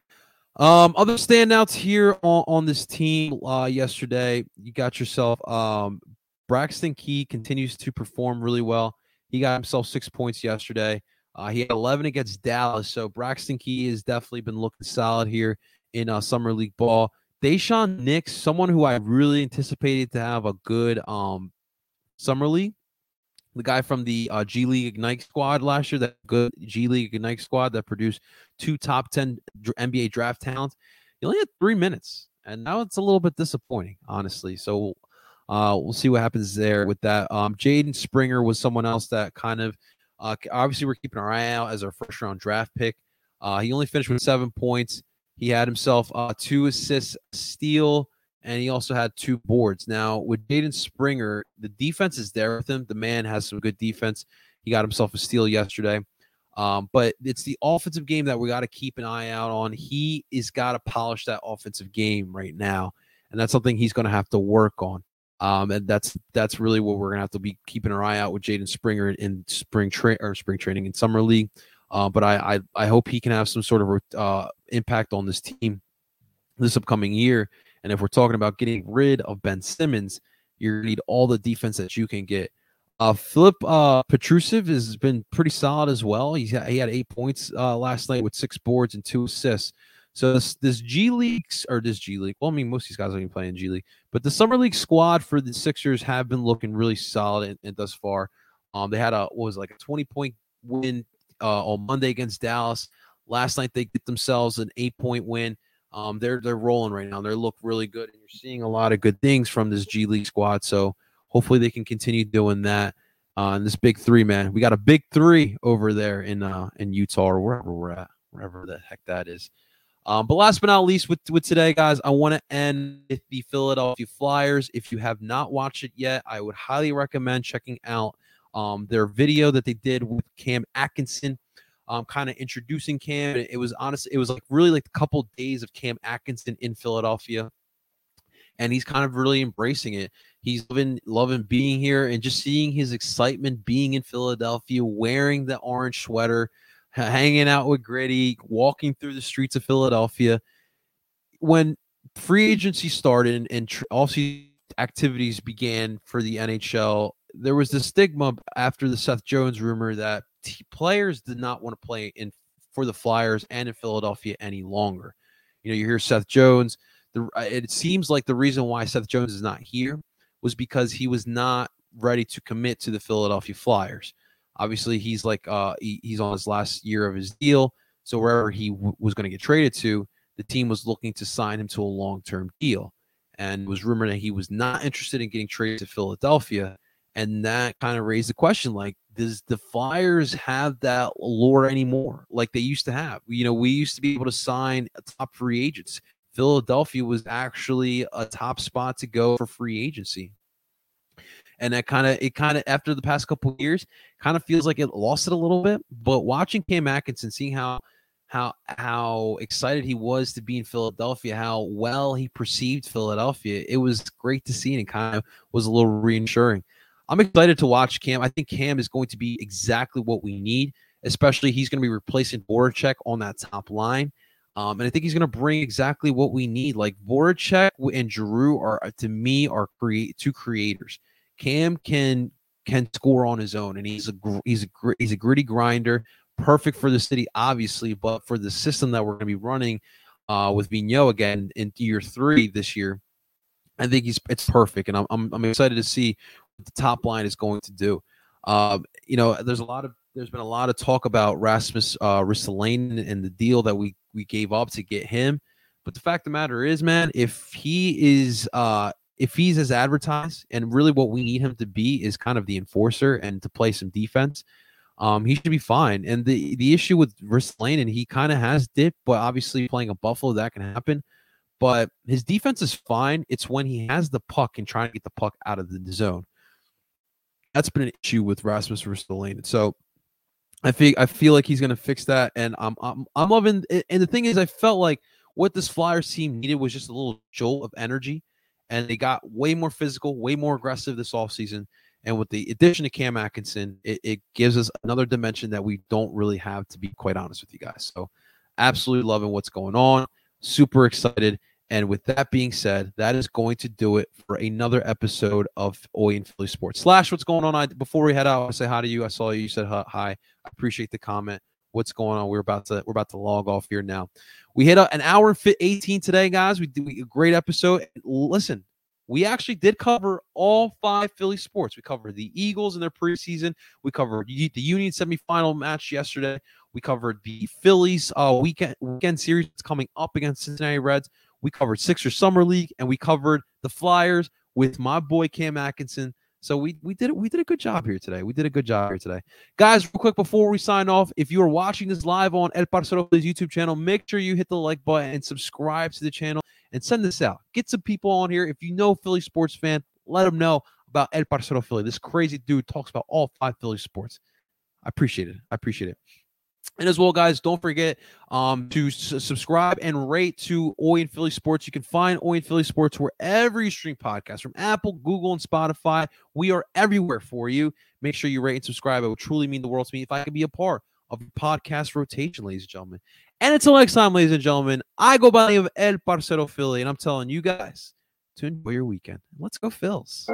Um, other standouts here on, on this team uh, yesterday, you got yourself um, Braxton Key continues to perform really well. He got himself six points yesterday. Uh, he had 11 against Dallas. So Braxton Key has definitely been looking solid here in uh, summer league ball. Daishen Nix, someone who I really anticipated to have a good um, summer league, the guy from the uh, G League Ignite squad last year, that good G League Ignite squad that produced two top 10 NBA draft talents. He only had three minutes, and now it's a little bit disappointing, honestly. So uh, we'll see what happens there with that. Um, Jaden Springer was someone else that kind of uh, obviously we're keeping our eye out as our first round draft pick. Uh, he only finished with seven points. He had himself uh, two assists, steal, and he also had two boards. Now with Jaden Springer, the defense is there with him. The man has some good defense. He got himself a steal yesterday. Um, but it's the offensive game that we got to keep an eye out on. He is got to polish that offensive game right now, and that's something he's going to have to work on. Um, and that's that's really what we're going to have to be keeping our eye out with Jaden Springer in spring tra- or spring training in summer league. Uh, but I, I I hope he can have some sort of uh, impact on this team this upcoming year and if we're talking about getting rid of Ben Simmons, you need all the defense that you can get. Uh, Filip uh, Petrusev has been pretty solid as well. He's had, he had eight points uh, last night with six boards and two assists. So this, this G League or this G League, well, I mean, most of these guys are even playing G League, but the summer league squad for the Sixers have been looking really solid and, and thus far. Um, they had a what was it, like a twenty point win uh, on Monday against Dallas. Last night they get themselves an eight point win. Um, they're they're rolling right now. They look really good, and you're seeing a lot of good things from this G League squad. So hopefully they can continue doing that. Uh, and this big three, man, we got a big three over there in uh in Utah or wherever we're at, wherever the heck that is. Um, but last but not least, with, with today, guys, I want to end with the Philadelphia Flyers. If you have not watched it yet, I would highly recommend checking out um, their video that they did with Cam Atkinson um, kind of introducing Cam. It was honestly, it was like really like a couple days of Cam Atkinson in Philadelphia. and he's kind of really embracing it. He's loving loving being here and just seeing his excitement being in Philadelphia, wearing the orange sweater, hanging out with Gritty, walking through the streets of Philadelphia. When free agency started and, and tr- activities began for the NHL, there was the stigma after the Seth Jones rumor that t- players did not want to play in for the Flyers and in Philadelphia any longer. You know, you hear Seth Jones. The, it seems like the reason why Seth Jones is not here was because he was not ready to commit to the Philadelphia Flyers. Obviously, he's like uh, he, he's on his last year of his deal, so wherever he w- was going to get traded to, the team was looking to sign him to a long term deal, and was rumored that he was not interested in getting traded to Philadelphia, and that kind of raised the question: like, does the Flyers have that lore anymore, like they used to have? You know, we used to be able to sign top free agents. Philadelphia was actually a top spot to go for free agency. And that kind of it kind of after the past couple years kind of feels like it lost it a little bit. But watching Cam Atkinson, seeing how how how excited he was to be in Philadelphia, how well he perceived Philadelphia, it was great to see and kind of was a little reassuring. I'm excited to watch Cam. I think Cam is going to be exactly what we need, especially he's going to be replacing Voracek on that top line. Um, and I think he's going to bring exactly what we need. Like Voracek and Giroux are, uh, to me, are create two creators. Cam can can score on his own, and he's a he's a he's a gritty grinder, perfect for the city, obviously, but for the system that we're going to be running uh, with Vigneault again in year three this year, I think he's it's perfect, and I'm I'm, I'm excited to see the top line is going to do. Um, you know, there's a lot of there's been a lot of talk about Rasmus uh, Ristolainen and the deal that we we gave up to get him. But the fact of the matter is, man, if he is uh if he's as advertised and really what we need him to be is kind of the enforcer and to play some defense, um, he should be fine. And the the issue with Ristolainen, he kind of has dipped, but obviously playing a Buffalo that can happen. But his defense is fine. It's when he has the puck and trying to get the puck out of the zone. That's been an issue with Rasmus Ristolainen. So I feel I feel like he's going to fix that, and I'm I'm I'm loving. And the thing is, I felt like what this Flyers team needed was just a little jolt of energy, and they got way more physical, way more aggressive this offseason. And with the addition of Cam Atkinson, it, it gives us another dimension that we don't really have, to be quite honest with you guys. So, absolutely loving what's going on. Super excited. And with that being said, that is going to do it for another episode of Oi and Philly Sports. Slash, what's going on? I, before we head out, I say hi to you. I saw you. You said hi. I appreciate the comment. What's going on? We're about to we're about to log off here now. We hit an hour and 18 today, guys. We did a great episode. Listen, we actually did cover all five Philly sports. We covered the Eagles in their preseason. We covered the Union semifinal match yesterday. We covered the Phillies uh, weekend weekend series coming up against Cincinnati Reds. We covered Sixer Summer League, and we covered the Flyers with my boy Cam Atkinson. So we we did. We did a good job here today. We did a good job here today, guys. Real quick before we sign off, if you are watching this live on El Parcero YouTube channel, make sure you hit the like button and subscribe to the channel and send this out. Get some people on here. If you know Philly sports fan, let them know about El Parcero Philly. This crazy dude talks about all five Philly sports. I appreciate it. I appreciate it. And as well, guys, don't forget um, to s- subscribe and rate to Oi and Philly Sports. You can find Oi and Philly Sports wherever you stream podcasts from Apple, Google, and Spotify. We are everywhere for you. Make sure you rate and subscribe. It would truly mean the world to me if I could be a part of your podcast rotation, ladies and gentlemen. And until next time, ladies and gentlemen, I go by the name of El Parcero Philly, and I'm telling you guys to enjoy your weekend. Let's go, Phils.